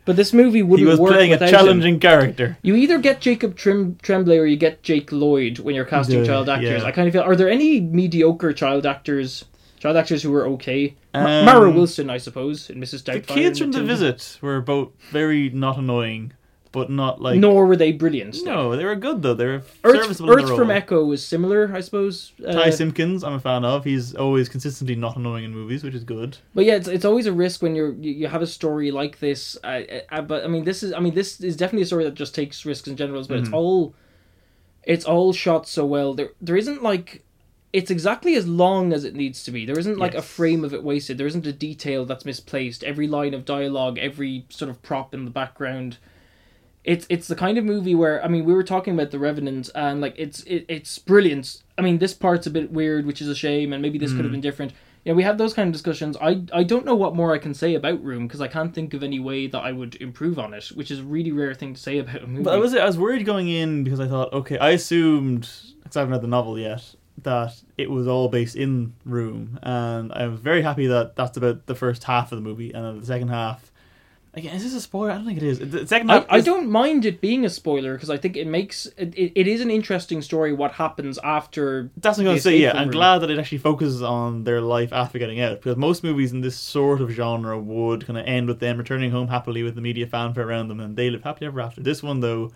But this movie wouldn't he was work playing a without him. challenging character. You either get Jacob Trim- Tremblay or you get Jake Lloyd when you're casting Yeah, child actors. yeah. I kind of feel. Are there any mediocre child actors? Child actors who were okay. Um, Mara Wilson, I suppose, in Mrs. Doubtfire. The kids from The Matilda. Visit were both very not annoying, but not like Nor were they brilliant. No, they were good though. They were Earth, serviceable. Earth from. Echo was similar, I suppose. Uh, Ty Simpkins, I'm a fan of. He's always consistently not annoying in movies, which is good. But yeah, it's, it's always a risk when you're you, you have a story like this. Uh, uh, but I mean, this is I mean this is definitely a story that just takes risks in general. But Mm-hmm. it's all it's all shot so well. There there isn't like it's exactly as long as it needs to be. There isn't like a frame of it wasted. There isn't a detail that's misplaced. Every line of dialogue, every sort of prop in the background. It's it's the kind of movie where I mean we were talking about the Revenant and like it's it, it's brilliant. I mean this part's a bit weird, which is a shame, and maybe this could have hmm. been different. Yeah, we have those kind of discussions. I I don't know what more I can say about Room because I can't think of any way that I would improve on it, which is a really rare thing to say about a movie. But I was I was worried going in because I thought, okay, I assumed because I haven't read the novel yet that it was all based in Room, and I was very happy that that's about the first half of the movie, and then the second half. Again, is this a spoiler? I don't think it is. The second I, half. I is- don't mind it being a spoiler because I think it makes it, it, is an interesting story what happens after That's what I'm going to say. Yeah, I'm glad that it actually focuses on their life after getting out because most movies in this sort of genre would kind of end with them returning home happily with the media fanfare around them and they live happily ever after. This one, though,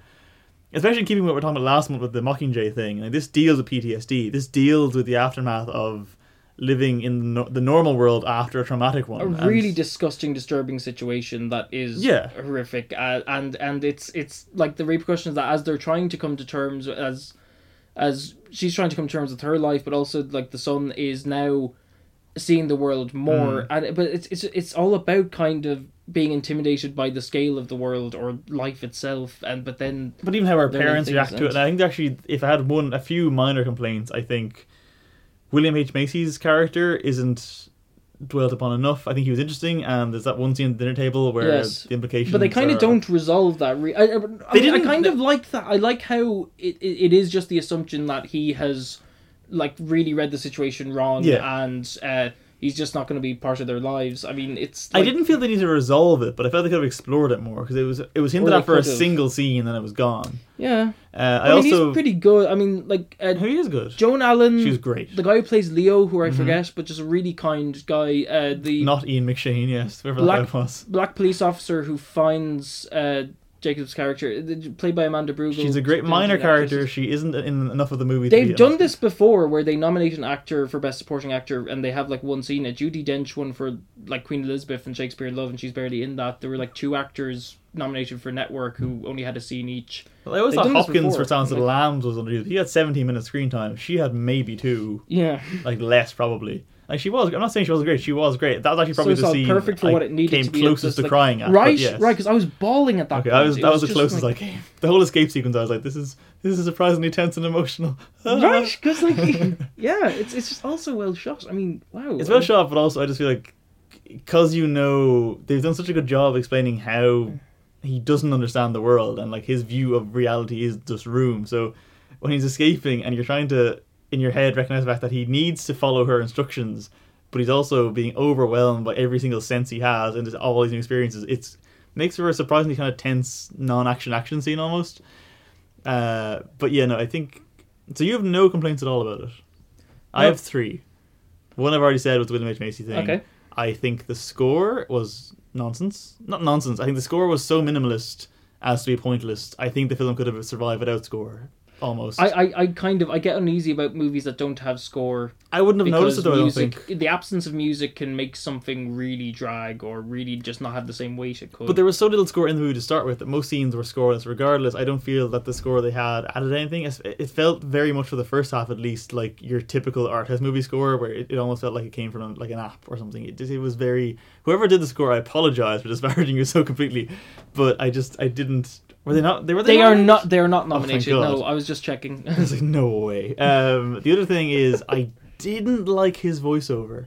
especially in keeping with what we are talking about last month with the Mockingjay thing, like this deals with PTSD. This deals with the aftermath of living in the, no- the normal world after a traumatic one. a And- really disgusting, disturbing situation that is Yeah. horrific, uh, and and it's it's like the repercussions that as they're trying to come to terms as as she's trying to come to terms with her life, but also like the son is now seeing the world more, and but it's it's it's all about kind of being intimidated by the scale of the world or life itself, and but then But even how our parents react to it, and I think actually, if I had one, a few minor complaints, I think William H Macy's character isn't dwelt upon enough. I think he was interesting, and there's that one scene at the dinner table where Yes. the implications. but they kind of don't resolve that. Re- I, I, I, They mean, I kind of like that. I like how it, it, it is just the assumption that he has like really read the situation wrong, Yeah. and uh, he's just not going to be part of their lives. I mean, it's. I didn't feel they needed to resolve it, but I felt they could have explored it more because it was it was hinted at for a single scene and then it was gone. Yeah, Uh, I, I, mean, also he's pretty good. I mean, like uh, he is good. Joan Allen. She was great. The guy who plays Leo, who I forget, but just a really kind guy. Uh, the Not Ian McShane, yes, whoever Black- that was. black police officer who finds uh, Jacob's character, uh, played by Amanda Brugel. She's a great minor character. She isn't in enough of the movie. They've be done this before, where they nominate an actor for best supporting actor, and they have like one scene. A Judi Dench won for like Queen Elizabeth and Shakespeare in Love, and she's barely in that. There were like two actors nominated for Network who only had a scene each. Well, I always They've thought Hopkins for Silence of the Lambs was underused. He had 17 minutes screen time. She had maybe two, Yeah, like less probably. Like she was. I'm not saying she wasn't great. She was great. That was actually probably so the scene perfect for I what it needed came to be. closest to like- crying at. Right, yes. right, because I was bawling at that. Okay, point. I was It that was the just closest I like- came. The whole escape sequence, I was like, this is this is surprisingly tense and emotional. right because like yeah it's it's just also well shot i mean wow It's well shot, but also I just feel like because you know they've done such a good job explaining how he doesn't understand the world and like his view of reality is just room. So when he's escaping and you're trying to in your head recognize the fact that he needs to follow her instructions, but he's also being overwhelmed by every single sense he has and all these new experiences. It's makes for a surprisingly kind of tense non-action action scene almost. Uh, but yeah, no, I think so. You have no complaints at all about it. I No. have three. One I've already said was the William H Macy thing. Okay. I think the score was nonsense. Not nonsense. I think the score was so minimalist as to be pointless. I think the film could have survived without score. Almost. I, I, I, kind of I get uneasy about movies that don't have score I wouldn't have noticed it though. music I don't think. the absence of music can make something really drag or really just not have the same weight it could. But there was so little score in the movie to start with that most scenes were scoreless. Regardless, I don't feel that the score they had added anything. It felt very much for the first half, at least, like your typical art house movie score, where it, it almost felt like it came from like an app or something. It, it was very. Whoever did the score, I apologize for disparaging you so completely, but I just I didn't. Were they not? They were. they they are not they are not nominated. God. no, I was just checking. I was like, no way. Um, the other thing is, I didn't like his voiceover.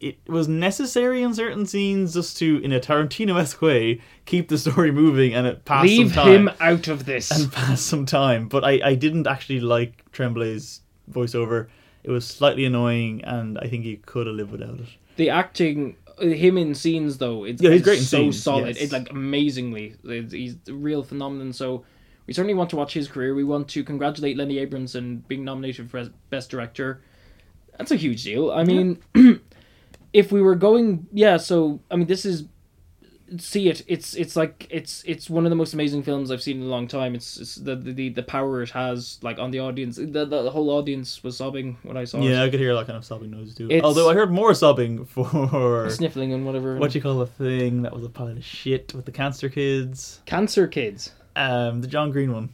It was necessary in certain scenes just to, in a Tarantino-esque way, keep the story moving and it pass Leave some time Leave him out of this. and pass some time. But I, I didn't actually like Tremblay's voiceover. It was slightly annoying, and I think he could have lived without it. the acting him in scenes though it's, Yeah, he's it's great in so scenes, solid. Yes. it's like amazingly It's- he's a real phenomenon. So we certainly want to watch his career. We want to congratulate Lenny Abrahamson being nominated for best director. That's a huge deal. I mean if we were going yeah so i mean this is see it it's it's like it's it's one of the most amazing films i've seen in a long time it's, it's the, the the power it has like on the audience the, the whole audience was sobbing when i saw Yeah, it I could hear that kind of sobbing noise too. It's- Although I heard more sobbing for sniffling and whatever what you call the thing that was a pile of shit with the cancer kids. cancer kids Um, the John Green one.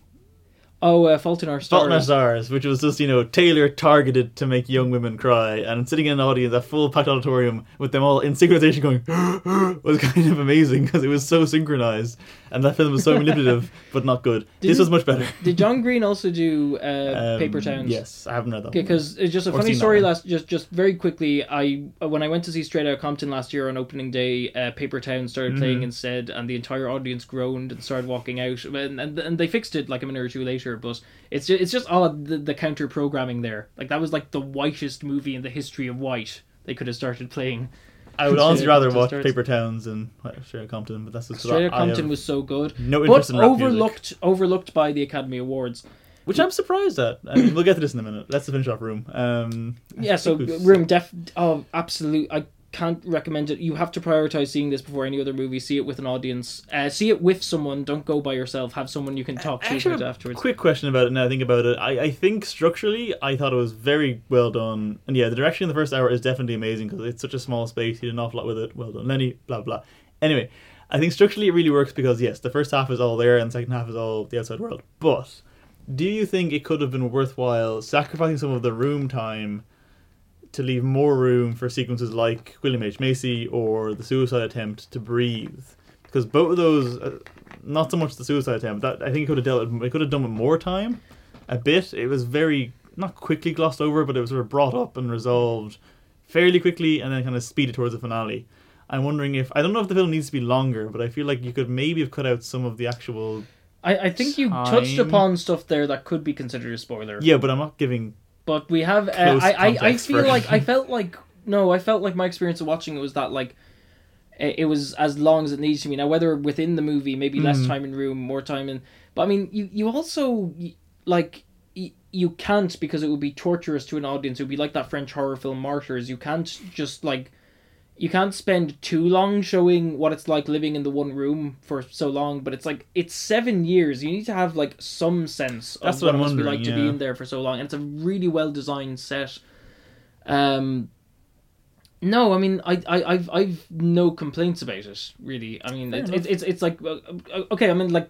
Oh, uh, Fault in Our Stars. Fault in Our Stars, which was just, you know, Taylor targeted to make young women cry. And sitting in an audience, a full packed auditorium, with them all in synchronization going, was kind of amazing because it was so synchronized. And that film was so manipulative, but not good. this Didn't- was much better. Did John Green also do uh, Um, Paper Towns? Yes, I haven't read that. Because it's just a Or funny story. Last, just just very quickly, I when I went to see Straight Outta Compton last year on opening day, uh, Paper Town started Mm-hmm. playing instead, and the entire audience groaned and started walking out. And and, and they fixed it like a minute or two later, but it's just, it's just all the, the counter programming there. Like that was like the whitest movie in the history of white. They could have started playing. I would honestly rather watch starts- Paper Towns and Straight Outta Compton, but that's just Straight Outta Compton was so good, no but in rap music. overlooked overlooked by the Academy Awards. Which I'm surprised at. I mean, we'll get to this in a minute. Let's finish off Room. Um, Yeah, so Room Def. Oh, absolute. I can't recommend it. You have to prioritize seeing this before any other movie. See it with an audience. Uh, see it with someone. Don't go by yourself. Have someone you can talk I to actually about have a afterwards. Quick question about it now I think about it. I, I think structurally, I thought it was very well done. And yeah, the direction in the first hour is definitely amazing because it's such a small space. He did an awful lot with it. Well done, Lenny, blah, blah. Anyway, I think structurally it really works because, yes, the first half is all there and the second half is all the outside world. But do you think it could have been worthwhile sacrificing some of the room time to leave more room for sequences like William H. Macy or the suicide attempt to breathe? Because both of those, uh, not so much the suicide attempt, that I think it could have dealt with, it could have done with more time, a bit. It was very not quickly glossed over, but it was sort of brought up and resolved fairly quickly and then kind of speed it towards the finale. I'm wondering if I don't know if the film needs to be longer, but I feel like you could maybe have cut out some of the actual. I, I think you touched upon stuff there that could be considered a spoiler. Yeah, but I'm not giving. But we have. Uh, I, I I feel for- like I felt like no, I felt like my experience of watching it was that like it, was as long as it needs to be. Now whether within the movie, maybe less Mhm. time in room, more time in. But I mean, you you also like. y- You can't because it would be torturous to an audience. It would be like that French horror film Martyrs. You can't just like you can't spend too long showing what it's like living in the one room for so long but it's like it's seven years. You need to have like some sense of That's what, what it must be like to be in there for so long and it's a really well designed set. Um no i mean i, I i've i've no complaints about it really. I mean it's, it's it's it's like uh, okay i mean like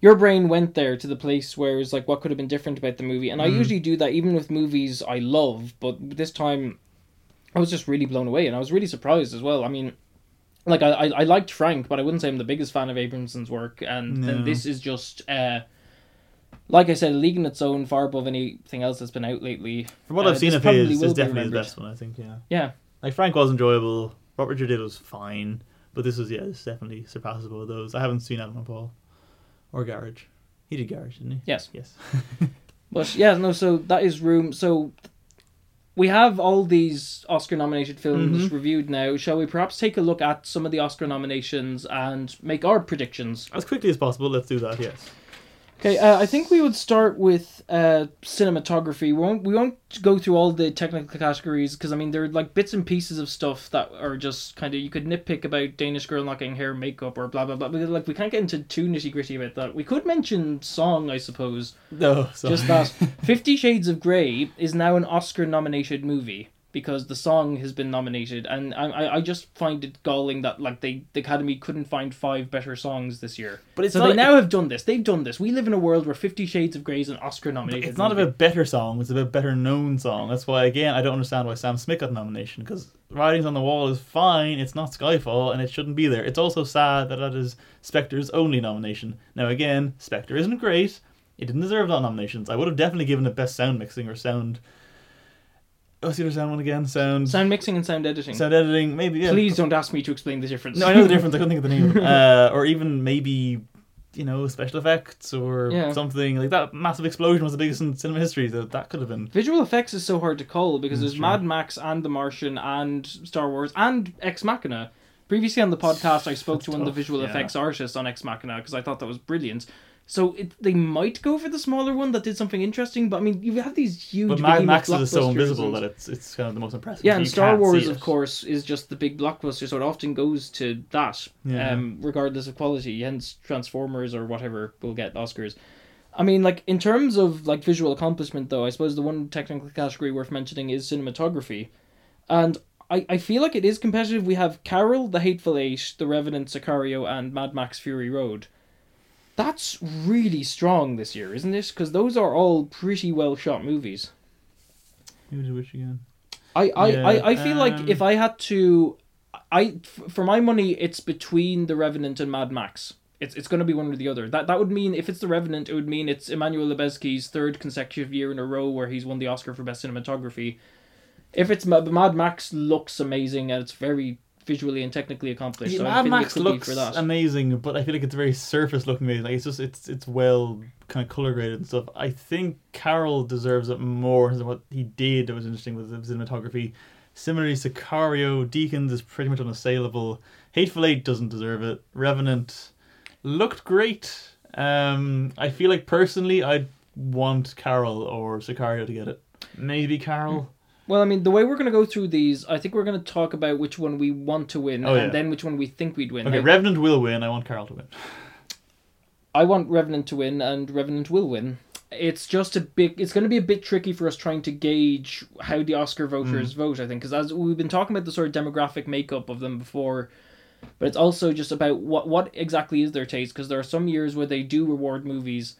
your brain went there to the place where it's like what could have been different about the movie and i Mm. usually do that even with movies i love but this time I was just really blown away, and I was really surprised as well. I mean, like I, I, I liked Frank, but I wouldn't say I'm the biggest fan of Abrahamson's work, and then this is just, uh, like I said, a league in its own, far above anything else that's been out lately. From what Uh, I've seen of his, is definitely remembered. best one. I think. Yeah. Yeah, Like Frank was enjoyable. What Richard did was fine, but this was yeah, it's definitely surpassable. of Those I haven't seen Adam and Paul or Garage. He did Garage, didn't he? yes, Yes. but yeah, no. So that is Room. So we have all these Oscar-nominated films Mhm. reviewed now. Shall we perhaps take a look at some of the Oscar nominations and make our predictions? As quickly as possible. Let's do that. Yes. Okay, uh, I think we would start with uh, cinematography. We won't we won't go through all the technical categories because I mean there are like bits and pieces of stuff that are just kind of you could nitpick about Danish girl knocking hair, makeup, or blah blah blah. Because like we can't get into too nitty gritty about that. We could mention song, I suppose. No. So. Just that Fifty Shades of Grey is now an Oscar nominated movie because the song has been nominated, and I I, just find it galling that like they the Academy couldn't find five better songs this year. But it's so not- they now have done this. They've done this. We live in a world where Fifty Shades of Grey is an Oscar nominated. It's not movie. about better songs, it's about better known song. That's why, again, I don't understand why Sam Smith got a nomination, because Writings on the Wall is fine, it's not Skyfall, and it shouldn't be there. It's also sad that that is Spectre's only nomination. Now, again, Spectre isn't great, it didn't deserve that nominations. I would have definitely given it Best Sound Mixing or Sound. What's the other sound one again? Sound. sound mixing and sound editing. sound editing, maybe, yeah. Please don't ask me to explain the difference. No, I know the difference, I couldn't think of the name. Uh, or even maybe. You know, special effects or Yeah. something like that. Massive explosion was the biggest in cinema history. So that could have been Visual effects is so hard to call because That's there's true. Mad Max and The Martian and Star Wars and Ex Machina. Previously on the podcast, I spoke That's to one of the visual yeah. effects artists on Ex Machina because I thought that was brilliant. So it, they might go for the smaller one that did something interesting, but I mean, you have these huge. But Mad Max is so invisible that it's it's kind of the most impressive. Yeah, and You Star Wars, of course, is just the big blockbuster, so it often goes to that, Yeah. um, regardless of quality. Hence, Transformers or whatever will get Oscars. I mean, like in terms of like visual accomplishment, though, I suppose the one technical category worth mentioning is cinematography, and I, I feel like it is competitive. We have Carol, The Hateful Eight, The Revenant, Sicario, and Mad Max Fury Road. That's really strong this year, isn't it? Because those are all pretty well shot movies. Did which again? I, I, Yeah, I, I feel like um, if I had to, I for my money, it's between the Revenant and Mad Max. It's it's going to be one or the other. That that would mean if it's the Revenant, it would mean it's Emmanuel Lubezki's third consecutive year in a row where he's won the Oscar for best cinematography. If it's Mad Max, looks amazing and it's very visually and technically accomplished. Yeah, so Mad Max it could be looks for that. amazing, but I feel like it's very surface looking. amazing. Like it's just it's it's well kind of color graded and stuff. I think Carol deserves it more than what he did. That was interesting with the cinematography. Similarly, Sicario Deakins is pretty much unassailable. Hateful Eight doesn't deserve it. Revenant looked great. Um, I feel like personally, I'd want Carol or Sicario to get it. Maybe Carol. Well, I mean, the way we're going to go through these, I think we're going to talk about which one we want to win Oh, and yeah. then which one we think we'd win. Okay, Revenant will win. I want Carol to win. I want Revenant to win, and Revenant will win. It's just a bit. It's going to be a bit tricky for us trying to gauge how the Oscar voters mm. vote. I think because as we've been talking about the sort of demographic makeup of them before, but it's also just about what what exactly is their taste. Because there are some years where they do reward movies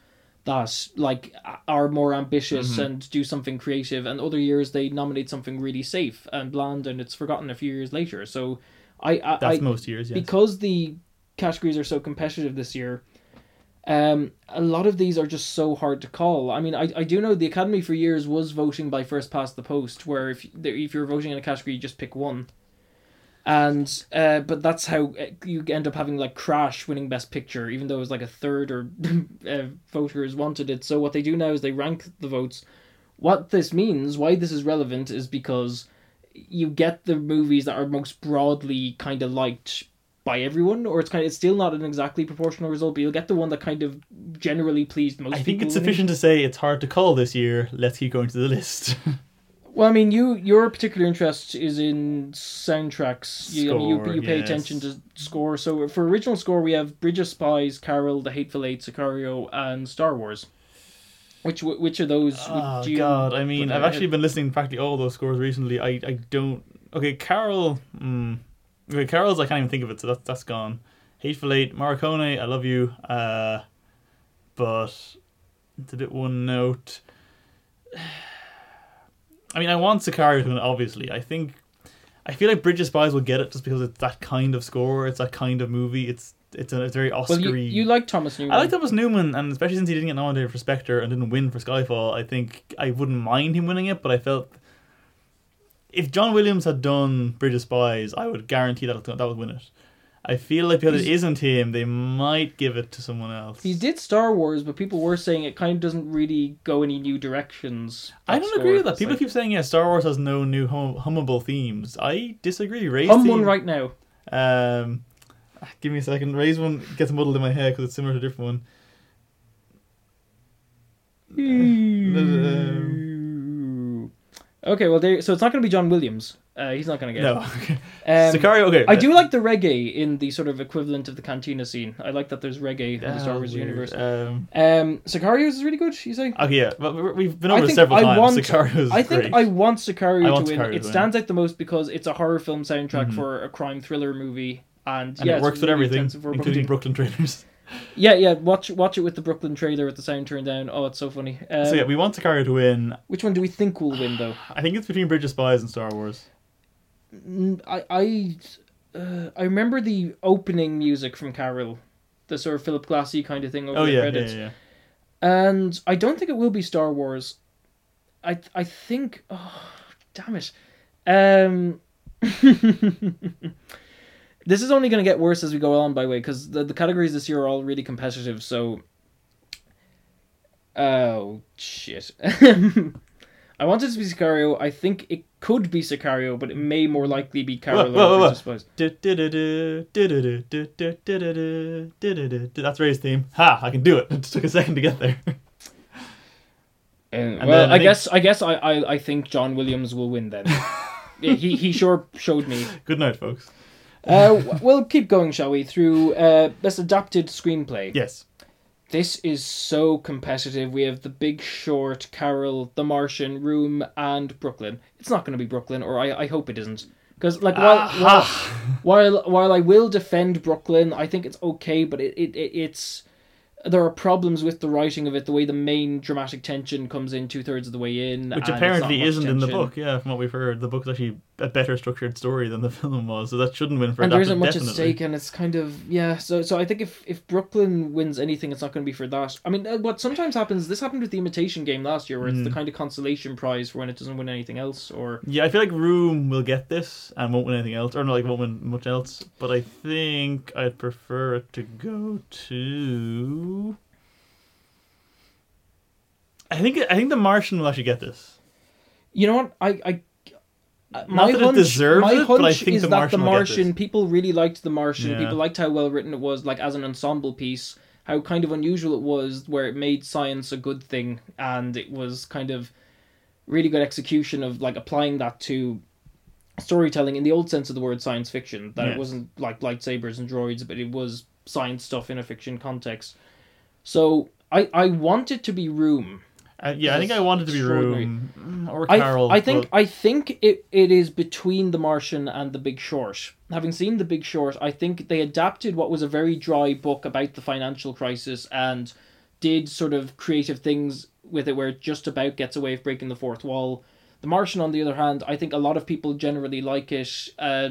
that like are more ambitious Mhm. and do something creative, and other years they nominate something really safe and bland, and it's forgotten a few years later. So, I I, That's I most years, yes. because the categories are so competitive this year Um, a lot of these are just so hard to call. I mean, I, I do know the Academy for years was voting by first past the post, where if if you're voting in a category, you just pick one. And uh, but that's how uh, you end up having like Crash winning Best Picture, even though it was like a third or uh, voters wanted it. So what they do now is they rank the votes. What this means, why this is relevant, is because you get the movies that are most broadly kind of liked by everyone, or it's kind of it's still not an exactly proportional result, but you'll get the one that kind of generally pleased most I think it's sufficient to say it's hard to call this year. Let's keep going to the list. Well, I mean, you your particular interest is in soundtracks. You, I mean, you, you pay yes. attention to score. So for original score, we have Bridge of Spies, Carol, The Hateful Eight, Sicario, and Star Wars. Which which of those? oh you God! I mean, I've actually been listening to practically all those scores recently. I, I don't. Okay, Carol. Mm, okay, Carol's. I can't even think of it, so that's that's gone. Hateful Eight, Morricone. I love you. Uh, but did it one note? I mean, I want Sicario to win. Obviously, I think. I feel like Bridge of Spies will get it just because it's that kind of score. It's that kind of movie. It's it's a it's very Oscar. Well, you, you like Thomas Newman. I like Thomas Newman, and especially since he didn't get nominated for Spectre and didn't win for Skyfall, I think I wouldn't mind him winning it. But I felt if John Williams had done Bridge of Spies, I would guarantee that that would win it. I feel like because it isn't him, they might give it to someone else. He did Star Wars, but people were saying it kind of doesn't really go any new directions. I don't score. agree with that. It's People like, keep saying, yeah, Star Wars has no new hum- hummable themes. I disagree. Rey's hum theme, one right now. Um, give me a second. Rey's one gets muddled in my head because it's similar to a different one. Okay, well, there. So it's not going to be John Williams. Uh, he's not going to get No. it. Um, Sicario, okay. I do like the reggae in the sort of equivalent of the cantina scene. I like that there's reggae in the Star Wars weird. universe. Um, Um, Sicarios is really good. You say? okay, yeah. But we- we've been over it think several I times. want- Sicario's I think great. I want Sicario I want to win. Sicario to it win. stands out the most because it's a horror film soundtrack Mhm. for a crime thriller movie, and, and yeah, it works with everything, including Brooklyn. Brooklyn trailers. Yeah, yeah. Watch watch it with the Brooklyn trailer with the sound turned down. Oh, it's so funny. Um, so yeah, we want Sicario to win. Which one do we think will win though? I think it's between Bridge of Spies and Star Wars. I I uh, I remember the opening music from Carol, the sort of Philip Glassy kind of thing over Oh the yeah, yeah, yeah. and I don't think it will be Star Wars. I I think oh damn it, um. this is only going to get worse as we go on, by the way, because the, the categories this year are all really competitive. So, oh shit! I wanted it to be Sicario. I think it could be Sicario, but it may more likely be Carol du-du-du, du-du-du. That's Rey's theme. Ha! I can do it. It took a second to get there. Uh, And well, I I, think- guess I guess I, I, I think John Williams will win then. He he sure showed me. Good night, folks. Uh, we'll keep going, shall we? Through uh, best adapted screenplay. Yes. This is so competitive. We have The Big Short, Carol, The Martian, Room, and Brooklyn. It's not going to be Brooklyn, or I, I hope it isn't. Because like while, ah. while while while I will defend Brooklyn, I think it's okay, but it, it, it it's there are problems with the writing of it. The way the main dramatic tension comes in two thirds of the way in, Which and apparently isn't in the book, yeah, from what we've heard. The book is actually a better structured story than the film was, so that shouldn't win for and there isn't much definitely. at stake, and it's kind of yeah. So so I think if if Brooklyn wins anything, it's not going to be for that. I mean, uh, what sometimes happens. This happened with the Imitation Game last year, where it's the Mm. kind of consolation prize for when it doesn't win anything else. Or Yeah, I feel like Room will get this and won't win anything else, or not like won't win much else. But I think I'd prefer it to go to. I think I think The Martian will actually get this. you know what I I. uh, Not My that it hunch, deserves my it, hunch but I think is The that Martian the Martian people really liked the Martian. Yeah. People liked how well written it was, like as an ensemble piece. How kind of unusual it was, where it made science a good thing, and it was kind of really good execution of like applying that to storytelling in the old sense of the word science fiction. That it wasn't like lightsabers and droids, but it was science stuff in a fiction context. So I I want it to be Room. Uh, yeah, I think I wanted to be Room mm, or I, Carol. I think but- I think it, it is between The Martian and The Big Short. Having seen The Big Short, I think they adapted what was a very dry book about the financial crisis and did sort of creative things with it where it just about gets away with breaking the fourth wall. The Martian, on the other hand, I think a lot of people generally like it. Uh,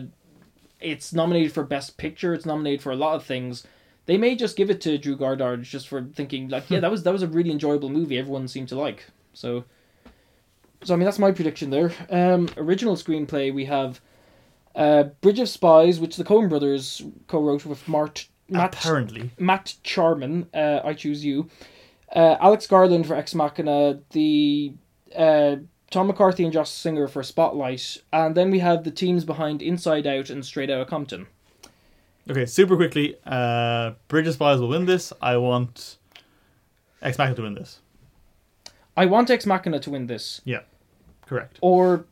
it's nominated for Best Picture. It's nominated for a lot of things. They may just give it to Drew Goddard just for thinking like, yeah, that was that was a really enjoyable movie. Everyone seemed to like. So, so I mean, that's my prediction there. Um, original screenplay we have, uh, Bridge of Spies, which the Coen brothers co-wrote with Mart, Matt Apparently. Matt Charman. Uh, I choose you. Uh, Alex Garland for Ex Machina. The uh, Tom McCarthy and Josh Singer for Spotlight, and then we have the teams behind Inside Out and Straight Outta Compton. Okay, super quickly. Uh, Bridge of Spies will win this. I want Ex Machina to win this. I want Ex Machina to win this, Yeah, correct. or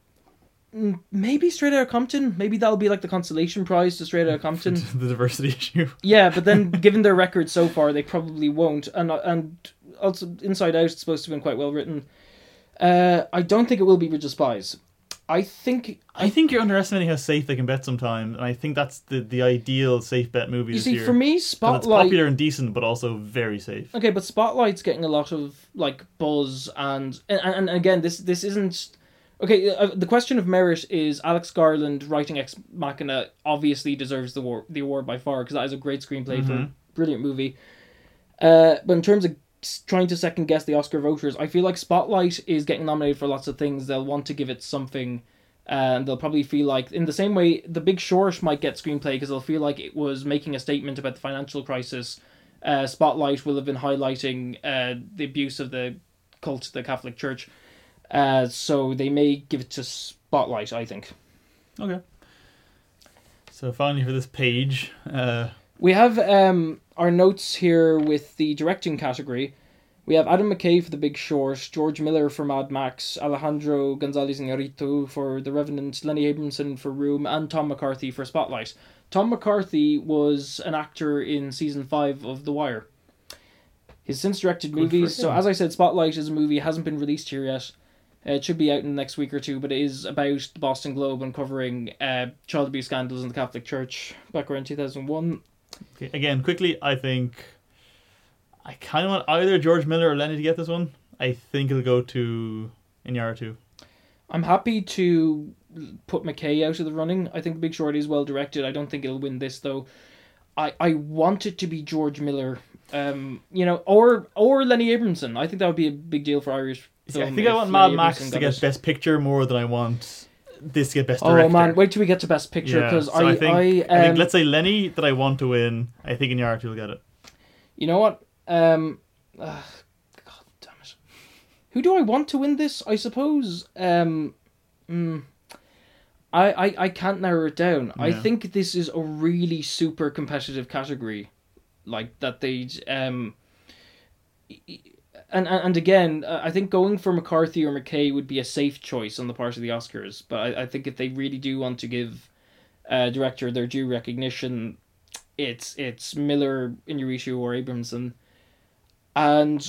mm, maybe Straight Outta Compton. Maybe that'll be like the consolation prize to Straight Outta Compton. the diversity issue. yeah, but then given their record so far, they probably won't. And and also Inside Out is supposed to have been quite well written. Uh, I don't think it will be Bridge of Spies. I think I think you're underestimating how safe they can bet sometimes, and I think that's the, the ideal safe bet movie you this see year. for me 'Cause it's popular and decent, but also very safe. Okay, but Spotlight's getting a lot of like buzz, and and, and again, this this isn't okay. Uh, the question of merit is Alex Garland writing Ex Machina obviously deserves the war, the award by far because that is a great screenplay for a brilliant movie. Uh, but in terms of trying to second guess the Oscar voters, I feel like Spotlight is getting nominated for lots of things. They'll want to give it something. And they'll probably feel like, in the same way, The Big Short might get screenplay because they'll feel like it was making a statement about the financial crisis uh, Spotlight will have been highlighting uh, the abuse of the cult, the Catholic Church. Uh, so they may give it to Spotlight, I think. Okay. So finally, for this page, uh, We have um, our notes here with the directing category. We have Adam McKay for The Big Short, George Miller for Mad Max, Alejandro Gonzalez Iñárritu for The Revenant, Lenny Abrahamson for Room, and Tom McCarthy for Spotlight. Tom McCarthy was an actor in season five of The Wire. He's since directed movies. So as I said, Spotlight is a movie hasn't been released here yet. It should be out in the next week or two, but it is about the Boston Globe uncovering uh, child abuse scandals in the Catholic Church back around two thousand one. Okay, again, quickly, I think I kind of want either George Miller or Lenny to get this one. I think it'll go to Iñárritu. I'm happy to put McKay out of the running. I think Big Short is well directed. I don't think it'll win this though. I, I want it to be George Miller, um, you know, or or Lenny Abrahamson. I think that would be a big deal for Irish. See, I think I want Mad Max to get it. Best Picture more than I want this get Best Oh Director. man, wait till we get to Best Picture Yeah, because so I I think, I, I um, think let's say Lenny that I want to win. I think Iñárritu will get it. You know what? Um, uh, God damn it. Who do I want to win this? I suppose. Um, mm, I, I I can't narrow it down. I think this is a really super competitive category, like that they um. And and again, uh, I think going for McCarthy or McKay would be a safe choice on the part of the Oscars. But I, I think if they really do want to give uh, director their due recognition, it's it's Miller, Iñárritu, or Abrahamson, and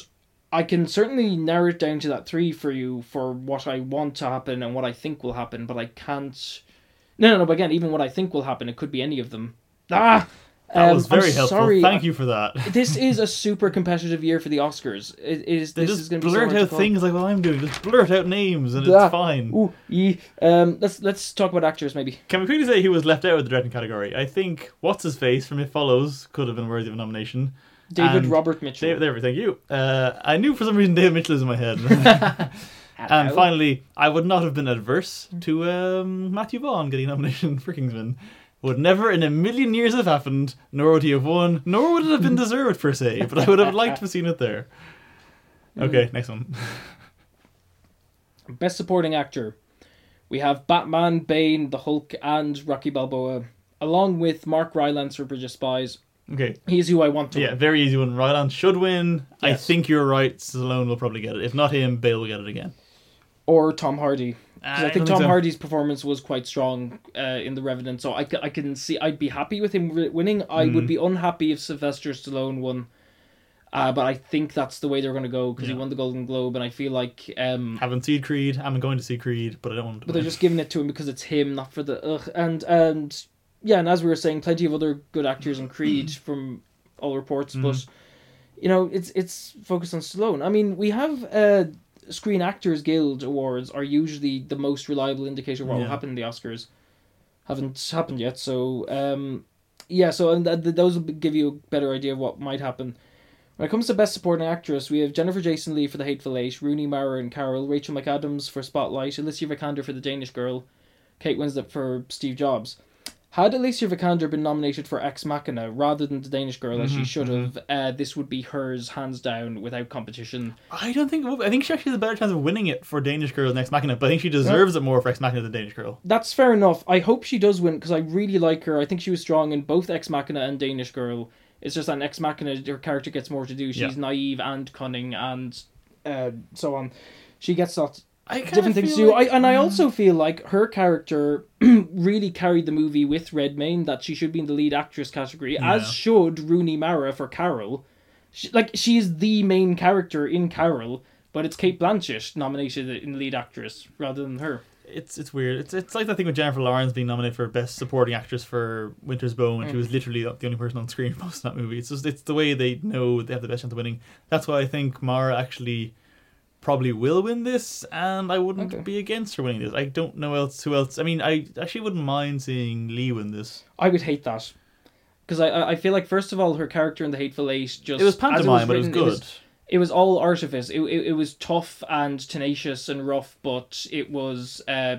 I can certainly narrow it down to that three for you for what I want to happen and what I think will happen, but I can't. No, no, no. But again, even what I think will happen, it could be any of them. Ah, That um, was very I'm helpful. Sorry, Thank you for that. this is a super competitive year for the Oscars. It is. They This is going to be so blurt out things like what I'm doing. Just blurt out names and Ah, it's fine. Ooh, yee. Um, let's let's talk about actors maybe. Can we quickly say who was left out of the directing category? I think what's his face from It Follows could have been worthy of a nomination. David And Robert Mitchell. David, there, thank you. Uh, I knew for some reason David Mitchell is in my head. and finally, I would not have been adverse to um, Matthew Vaughn getting a nomination for Kingsman. Would never in a million years have happened, nor would he have won, nor would it have been deserved per se, but I would have liked to have seen it there. Mm. Okay, next one. Best Supporting Actor. We have Batman, Bane, The Hulk, and Rocky Balboa, along with Mark Rylance for Bridge of Spies. Okay, He's who I want to yeah, win. very easy one. Rylance should win. I think you're right. Stallone will probably get it. If not him, Bale will get it again. Or Tom Hardy. I, I think Tom so. Hardy's performance was quite strong uh, in The Revenant, so I, I can see I'd be happy with him wi- winning. I Hmm. would be unhappy if Sylvester Stallone won. Uh, but I think that's the way they're going to go because he won the Golden Globe, and I feel like um, Haven't seen Creed. I'm going to see Creed, but I don't want to. but they're just giving it to him because it's him, not for the ugh. And and yeah, and as we were saying, plenty of other good actors in Creed from all reports, Mm-hmm. but you know, it's it's focused on Stallone. I mean, we have uh, Screen Actors Guild awards are usually the most reliable indicator of what will happen in the Oscars. Haven't happened yet, so um, yeah, so and th- th- those will give you a better idea of what might happen. When it comes to Best Supporting Actress, we have Jennifer Jason Leigh for The Hateful Eight, Rooney Mara and Carol, Rachel McAdams for Spotlight, Alicia Vikander for The Danish Girl, Kate Winslet for Steve Jobs. Had Alicia Vikander been nominated for Ex Machina rather than The Danish Girl, as she should have, uh, this would be hers hands down without competition. I don't think. I think she actually has a better chance of winning it for Danish Girl than Ex Machina, but I think she deserves it more for Ex Machina than Danish Girl. That's fair enough. I hope she does win because I really like her. I think she was strong in both Ex Machina and Danish Girl. It's just that in Ex Machina, her character gets more to do. She's Yeah. naive and cunning and uh, so on. She gets kinda different things to feel do. like- I, and I also feel like her character really carried the movie with Redmayne, that she should be in the lead actress category, Yeah. as should Rooney Mara for Carol. She, like, she is the main character in Carol, but it's Cate Blanchett nominated in lead actress rather than her. it's it's weird. It's it's like that thing with Jennifer Lawrence being nominated for best supporting actress for Winter's Bone, and she Mm. was literally the only person on screen for most of that movie. It's just it's the way they know they have the best chance of winning. That's why I think Mara actually probably will win this, and I wouldn't Okay. be against her winning this. I don't know else who else. I mean, I actually wouldn't mind seeing Leigh win this. I would hate that. Because I, I feel like, first of all, her character in The Hateful Eight just. It was as pantomime, but it was written, good. it was all artifice. It, it, it was tough and tenacious and rough, but it was uh,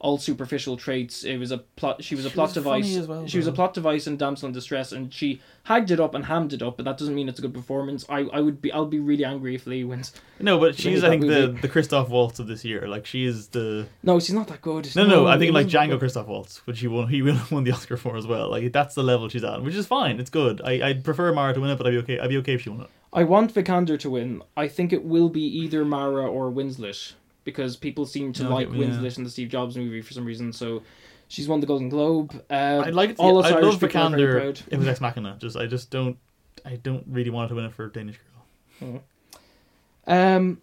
all superficial traits. It was a plot. She was a She plot was device. funny as well, she was a plot device and damsel in distress, and she hagged it up and hammed it up. But that doesn't mean it's a good performance. I, I would be I'll be really angry if Leigh wins. No, but she's I think the movie. the Christoph Waltz of this year. Like she is the No, she's not that good. no no. I think like Django. Christoph Waltz, which he won he won won the Oscar for as well. Like that's the level she's at, which is fine. It's good. I I'd prefer Mara to win it, but I'd be okay. I'd be okay if she won it. I want Vikander to win. I think it will be either Mara or Winslet because people seem to Okay, like yeah. Winslet in the Steve Jobs movie for some reason. So she's won the Golden Globe. Uh, I'd like to. all us I'd Irish love people are very Vikander it was Ex Machina. Just I just don't. I don't really want her to win it for Danish Girl. Um,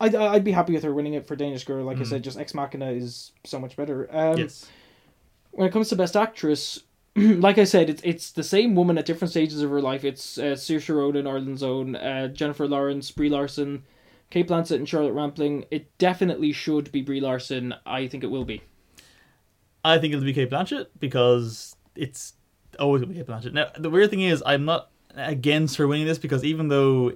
I'd I'd be happy with her winning it for Danish Girl. Like I Mm. said, just Ex Machina is so much better. Um, yes. when it comes to best actress, like I said, it's it's the same woman at different stages of her life. It's uh, Saoirse Ronan, Ireland's own, uh, Jennifer Lawrence, Brie Larson, Cate Blanchett, and Charlotte Rampling. It definitely should be Brie Larson. I think it will be. I think it'll be Cate Blanchett because it's always gonna be Cate Blanchett. Now the weird thing is I'm not against her winning this because even though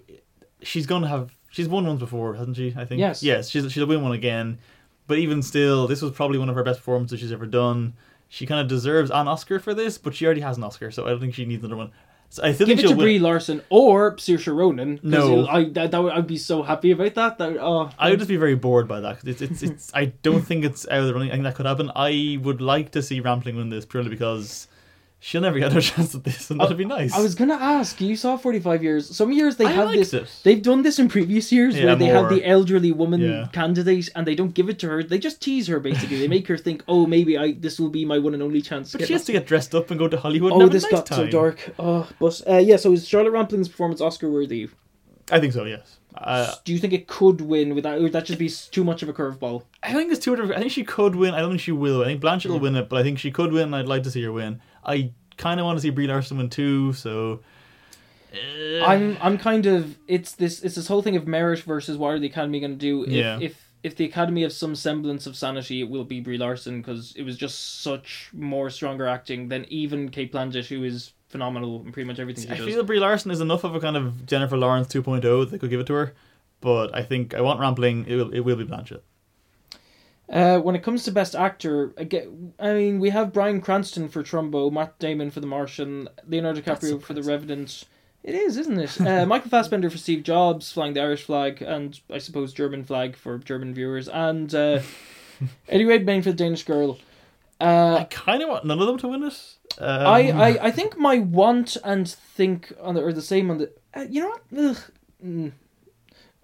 she's gonna have she's won once before, hasn't she? I think Yes. Yes, she's she'll win one again. But even still, this was probably one of her best performances she's ever done. She kind of deserves an Oscar for this, but she already has an Oscar, so I don't think she needs another one. So I still Give think it to. Brie Larson or Saoirse Ronan. 'cause No. I that, that would, I'd be so happy about that. that oh, I would just be very bored by that. 'cause It's, it's, it's, I don't think it's out of the running. I think that could happen. I would like to see Rampling win this purely because she'll never get a chance at this, and that'd be nice. I was gonna ask. You saw Forty Five Years. Some years they I have this. it. They've done this in previous years Yeah, where they have the elderly woman Yeah. candidate and they don't give it to her. They just tease her basically. they make her think, oh, maybe I this will be my one and only chance. But she has to get dressed up and go to Hollywood. Oh, this nice got so dark. Oh, but uh, yeah. So is Charlotte Rampling's performance Oscar worthy? I think so. Yes. Uh, Do you think it could win without? Or would that just be too much of a curveball? I think two different. I think she could win. I don't think she will. I think Blanchett will win it, but I think she could win. and I'd like to see her win. I kind of want to see Brie Larson win too. So. uh, I'm I'm kind of it's this it's this whole thing of merit versus what are the Academy going to do? If, Yeah. if if the Academy has some semblance of sanity, it will be Brie Larson because it was just such more stronger acting than even Cate Blanchett, who is phenomenal in pretty much everything I she does. feel Brie Larson is enough of a kind of Jennifer Lawrence 2.0 that they could give it to her. But I think I want Rampling. It will. It will be Blanchett. Uh, when it comes to best actor, again, I mean we have Bryan Cranston for Trumbo, Matt Damon for The Martian, Leonardo DiCaprio for The. Revenant. It is, isn't it? Uh, Michael Fassbender for Steve Jobs, flying the Irish flag, and I suppose German flag for German viewers, and uh, Eddie Redmayne for The Danish Girl. I Uh, kind of want none of them to win it. Um, I, I, I think my want and think on the, are the same on the. Uh, you know what? Ugh.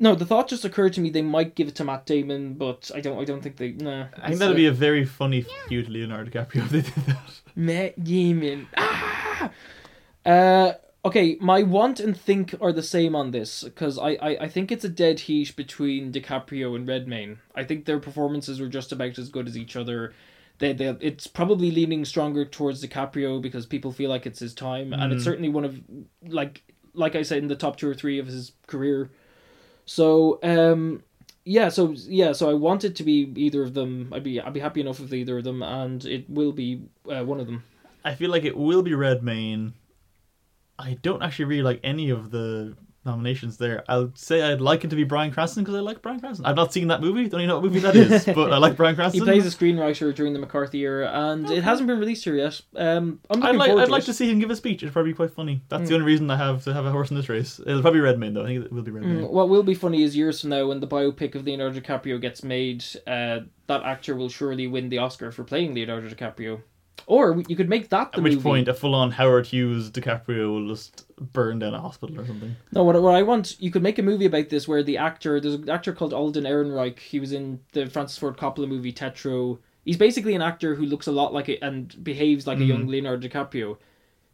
Mm. No, the thought just occurred to me they might give it to Matt Damon, but I don't. I don't think they. Nah. I think that'd be a very funny feud Leonardo DiCaprio if they did that. Matt Damon. Ah! Uh, okay, my want and think are the same on this because I, I, I think it's a dead heat between DiCaprio and Redmayne. I think their performances were just about as good as each other. They, they, it's probably leaning stronger towards DiCaprio because people feel like it's his time, and it's Mm. certainly one of like like I said in the top two or three of his career. So um, yeah, so yeah, so I want it to be either of them. I'd be I'd be happy enough with either of them, and it will be uh, one of them. I feel like it will be Redmayne. I don't actually really like any of the nominations there. I'll say I'd like it to be Bryan Cranston because I like Bryan Cranston. I've not seen that movie. Don't even know what movie that is, but I like Bryan Cranston. He plays a screenwriter during the McCarthy era, and it hasn't been released here yet. Um, I'm looking I'd like, I'd to like to see him give a speech. It'd probably be quite funny. That's Mm. the only reason I have to have a horse in this race. It'll probably be Redmayne though. I think it will be Redmayne. Mm, What will be funny is years from now, when the biopic of Leonardo DiCaprio gets made, uh, that actor will surely win the Oscar for playing Leonardo DiCaprio. Or you could make that the At which movie. point, a full-on Howard Hughes DiCaprio will just burn down a hospital or something. No, what, what I want, you could make a movie about this where the actor, there's an actor called Alden Ehrenreich. He was in the Francis Ford Coppola movie Tetro. He's basically an actor who looks a lot like it and behaves like a young mm-hmm. Leonardo DiCaprio.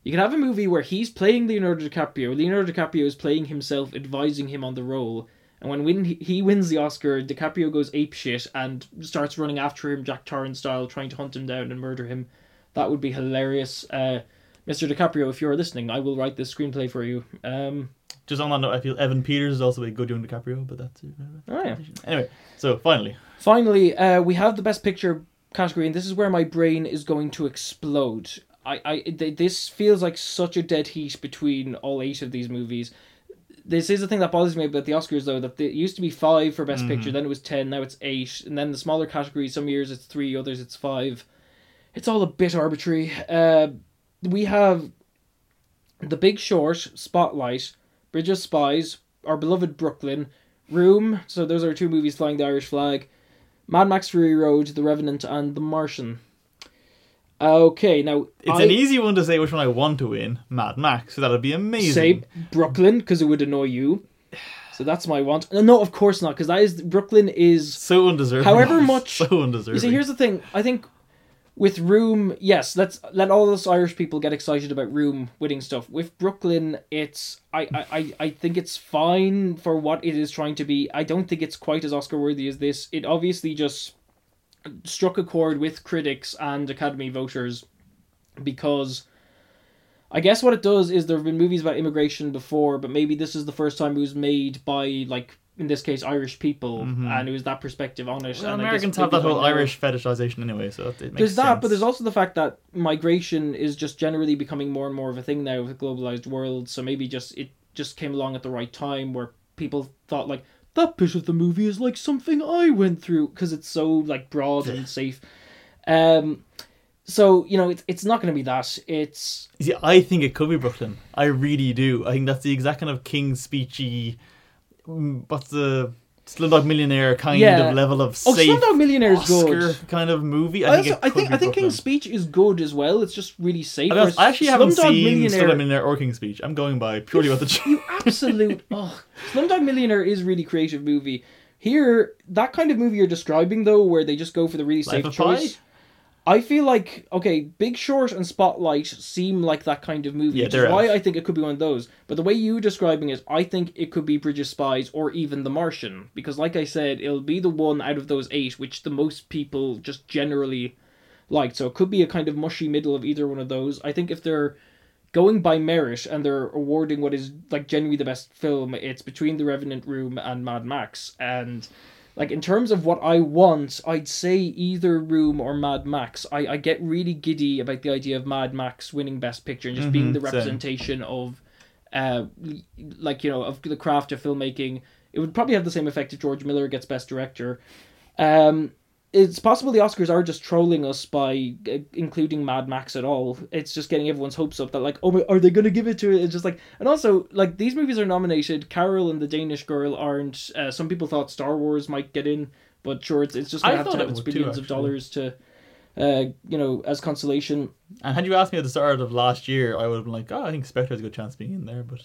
You could have a movie where he's playing Leonardo DiCaprio. Leonardo DiCaprio is playing himself, advising him on the role. And when win, he wins the Oscar, DiCaprio goes apeshit and starts running after him, Jack Torrance style, trying to hunt him down and murder him. That would be hilarious. Uh, Mr. DiCaprio, if you're listening, I will write this screenplay for you. Um, Just on that note, I feel Evan Peters is also a good young DiCaprio, but that's it. oh yeah. Anyway, so finally, Finally, uh, we have the best picture category, and this is where my brain is going to explode. I, I, th- this feels like such a dead heat between all eight of these movies. This is the thing that bothers me about the Oscars, though, that it used to be five for best picture, then it was ten, now it's eight, and then the smaller categories, some years it's three, others it's five. It's all a bit arbitrary. Uh, we have The Big Short, Spotlight, Bridge of Spies, Our Beloved Brooklyn, Room. So those are two movies flying the Irish flag. Mad Max Fury Road, The Revenant, and The Martian. Okay, now it's I an easy one to say which one I want to win. Mad Max, so that'd be amazing. say Brooklyn because it would annoy you. So that's my want. No, No, of course not, because that is Brooklyn is. So undeserving. However much- so undeserving. You see, here's the thing. I think with Room, yes, let's let all those Irish people get excited about Room winning stuff. With Brooklyn, it's I I, I, think it's fine for what it is trying to be. I don't think it's quite as Oscar worthy as this. It obviously just struck a chord with critics and Academy voters because I guess what it does is there have been movies about immigration before, but maybe this is the first time it was made by like in this case Irish people, and it was that perspective on it. Well, and Americans have that whole Irish fetishization anyway, so it, There's that, but there's also the fact that migration is just generally becoming more and more of a thing now with a globalized world. So maybe just it just came along at the right time where people thought like that bit of the movie is like something I went through because it's so like broad and safe. Um, so you know it's it's not going to be that. It's See, I think it could be Brooklyn. I really do. I think that's the exact kind of King's speechy. What's the Slumdog Millionaire kind Yeah. of level of oh, safe Slumdog Millionaire is Oscar good. kind of movie. I, I, think also, I think I think King's Speech is good as well. It's just really safe. I, I actually haven't Slumdog seen Millionaire- Slumdog Millionaire or King's Speech. I'm going by purely about the. you absolute oh Slumdog Millionaire is really creative movie. Here, that kind of movie you're describing though, where they just go for the really Life safe choice. Pi? I feel like okay, Big Short and Spotlight seem like that kind of movie, Yeah, which is why. I think it could be one of those. But the way you're describing it, I think it could be Bridge of Spies or even The Martian, because like I said, it'll be the one out of those eight which the most people just generally liked. So it could be a kind of mushy middle of either one of those. I think if they're going by merit and they're awarding what is like genuinely the best film, it's between The Revenant Room and Mad Max. And like in terms of what I want, I'd say either Room or Mad Max. I, I get really giddy about the idea of Mad Max winning Best Picture and just being the same. representation of uh like you know of the craft of filmmaking. It would probably have the same effect if George Miller gets Best Director. Um, it's possible the Oscars are just trolling us by uh, including Mad Max at all. It's just getting everyone's hopes up that like, oh, my, are they going to give it to it? It's just like, and also like these movies are nominated. Carol and the Danish Girl aren't. Uh, some people thought Star Wars might get in, but sure, it's, it's just I gonna have to have it its would too, billions of dollars to, uh, you know, as consolation. And had you asked me at the start of last year, I would have been like, "Oh, I think Spectre has a good chance of being in there," but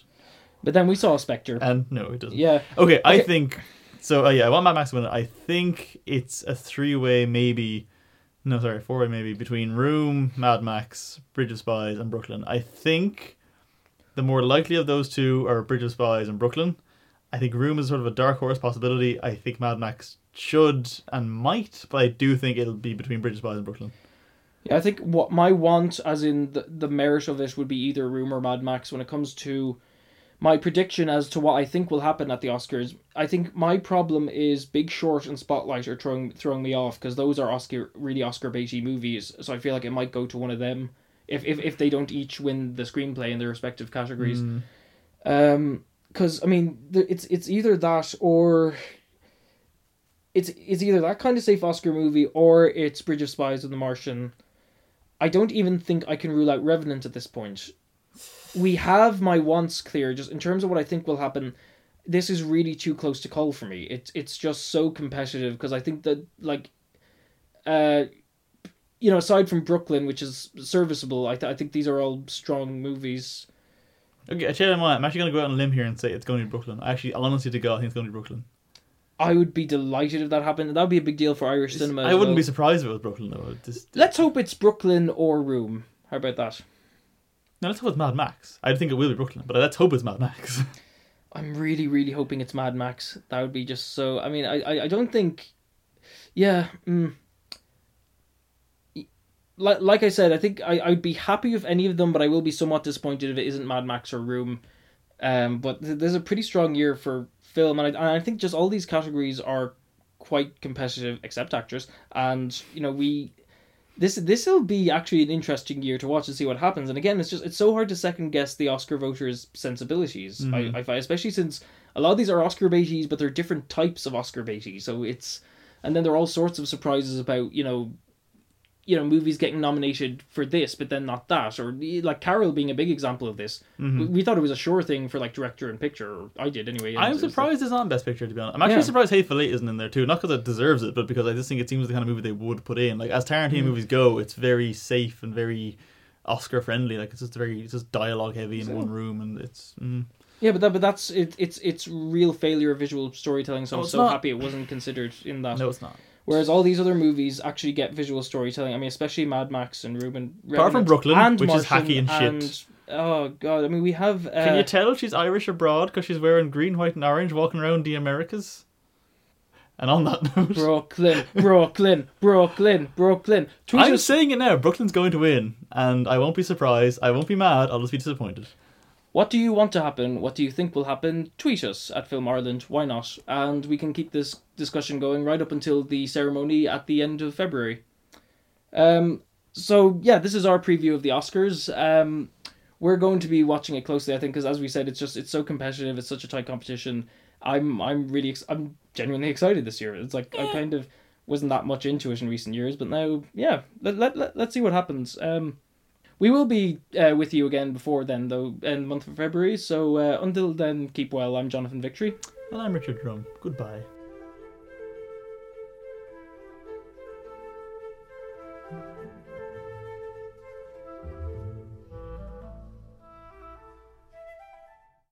But then we saw Spectre. and no, it doesn't. yeah, Okay, I think so. Uh, yeah, I want Mad Max to win. I think it's a three-way, maybe. No, sorry, four-way maybe between Room, Mad Max, Bridge of Spies, and Brooklyn. I think the more likely of those two are Bridge of Spies and Brooklyn. I think Room is sort of a dark horse possibility. I think Mad Max should and might, but I do think it'll be between Bridge of Spies and Brooklyn. Yeah, I think what my want, as in the, the merit of this, would be either Room or Mad Max. When it comes to my prediction as to what I think will happen at the Oscars, I think my problem is Big Short and Spotlight are throwing throwing me off because those are Oscar really Oscar baity movies. So I feel like it might go to one of them. if if if they don't each win the screenplay in their respective categories. Mm. Um, because I mean, it's it's either that or it's it's either that kind of safe Oscar movie or it's Bridge of Spies or The Martian. I don't even think I can rule out Revenant at this point. We have my wants clear, just in terms of what I think will happen. This is really too close to call for me. It's it's just so competitive because I think that like, uh, you know, aside from Brooklyn, which is serviceable, I th- I think these are all strong movies. Okay, I tell you what, I'm actually going to go out on a limb here and say it's going to be Brooklyn. I actually, honestly to God, I think it's going to be Brooklyn. I would be delighted if that happened. That would be a big deal for Irish cinema. I wouldn't well. be surprised if it was Brooklyn though. Just, Let's hope it's Brooklyn or Room. How about that? No, let's hope it's Mad Max. I think it will be Brooklyn, but let's hope it's Mad Max. I'm really, really hoping it's Mad Max. That would be just so. I mean, I, I, I don't think. Yeah. Mm, like, like I said, I think I, I'd be happy with any of them, but I will be somewhat disappointed if it isn't Mad Max or Room. Um, but th- there's a pretty strong year for film, and I, and I think just all these categories are quite competitive, except actors. And you know, we this this will be actually an interesting year to watch and see what happens. And again, it's just it's so hard to second guess the Oscar voters' sensibilities. I, mm-hmm. I find, especially since a lot of these are Oscar baities, but they're different types of Oscar baities. So it's and then there are all sorts of surprises about you know you know movies getting nominated for this but then not that or like carol being a big example of this we, we thought it was a sure thing for like director and picture or i did anyway I'm it was like- surprised it's not Best Picture to be honest. I'm actually Yeah. surprised Hateful Eight isn't in there too. Not because it deserves it, but because I just think it seems the kind of movie they would put in. Like as. Tarantino movies go, it's very safe and very Oscar friendly. Like it's just very it's just dialogue heavy in So- one room, and it's. Mm. yeah but that, but that's it, it's it's real failure of visual storytelling so No, i'm so not. happy it wasn't considered in that No, it's not. Whereas all these other movies actually get visual storytelling i mean especially mad max and ruben Apart from Brooklyn, and which is hacky and shit. and- oh god i mean we have uh, Can you tell she's Irish abroad because she's wearing green, white, and orange, walking around the Americas? And on that note, brooklyn brooklyn brooklyn brooklyn tweet I'm us saying it now. Brooklyn's going to win, and I won't be surprised. I won't be mad. I'll just be disappointed. What do you want to happen? What do you think will happen? Tweet us at Film Ireland. Why not? And we can keep this discussion going right up until the ceremony at the end of February. Um, so yeah, this is our preview of the Oscars. Um, we're going to be watching it closely, I think, because as we said, it's just it's so competitive. It's such a tight competition. I'm I'm really ex- I'm genuinely excited this year. It's like I kind of wasn't that much into it in recent years, but now yeah, let let, let let's see what happens. Um, we will be uh, with you again before then, though, in the month of February. So uh, until then, keep well. I'm Jonathan Victory. And I'm Richard Drum. Goodbye.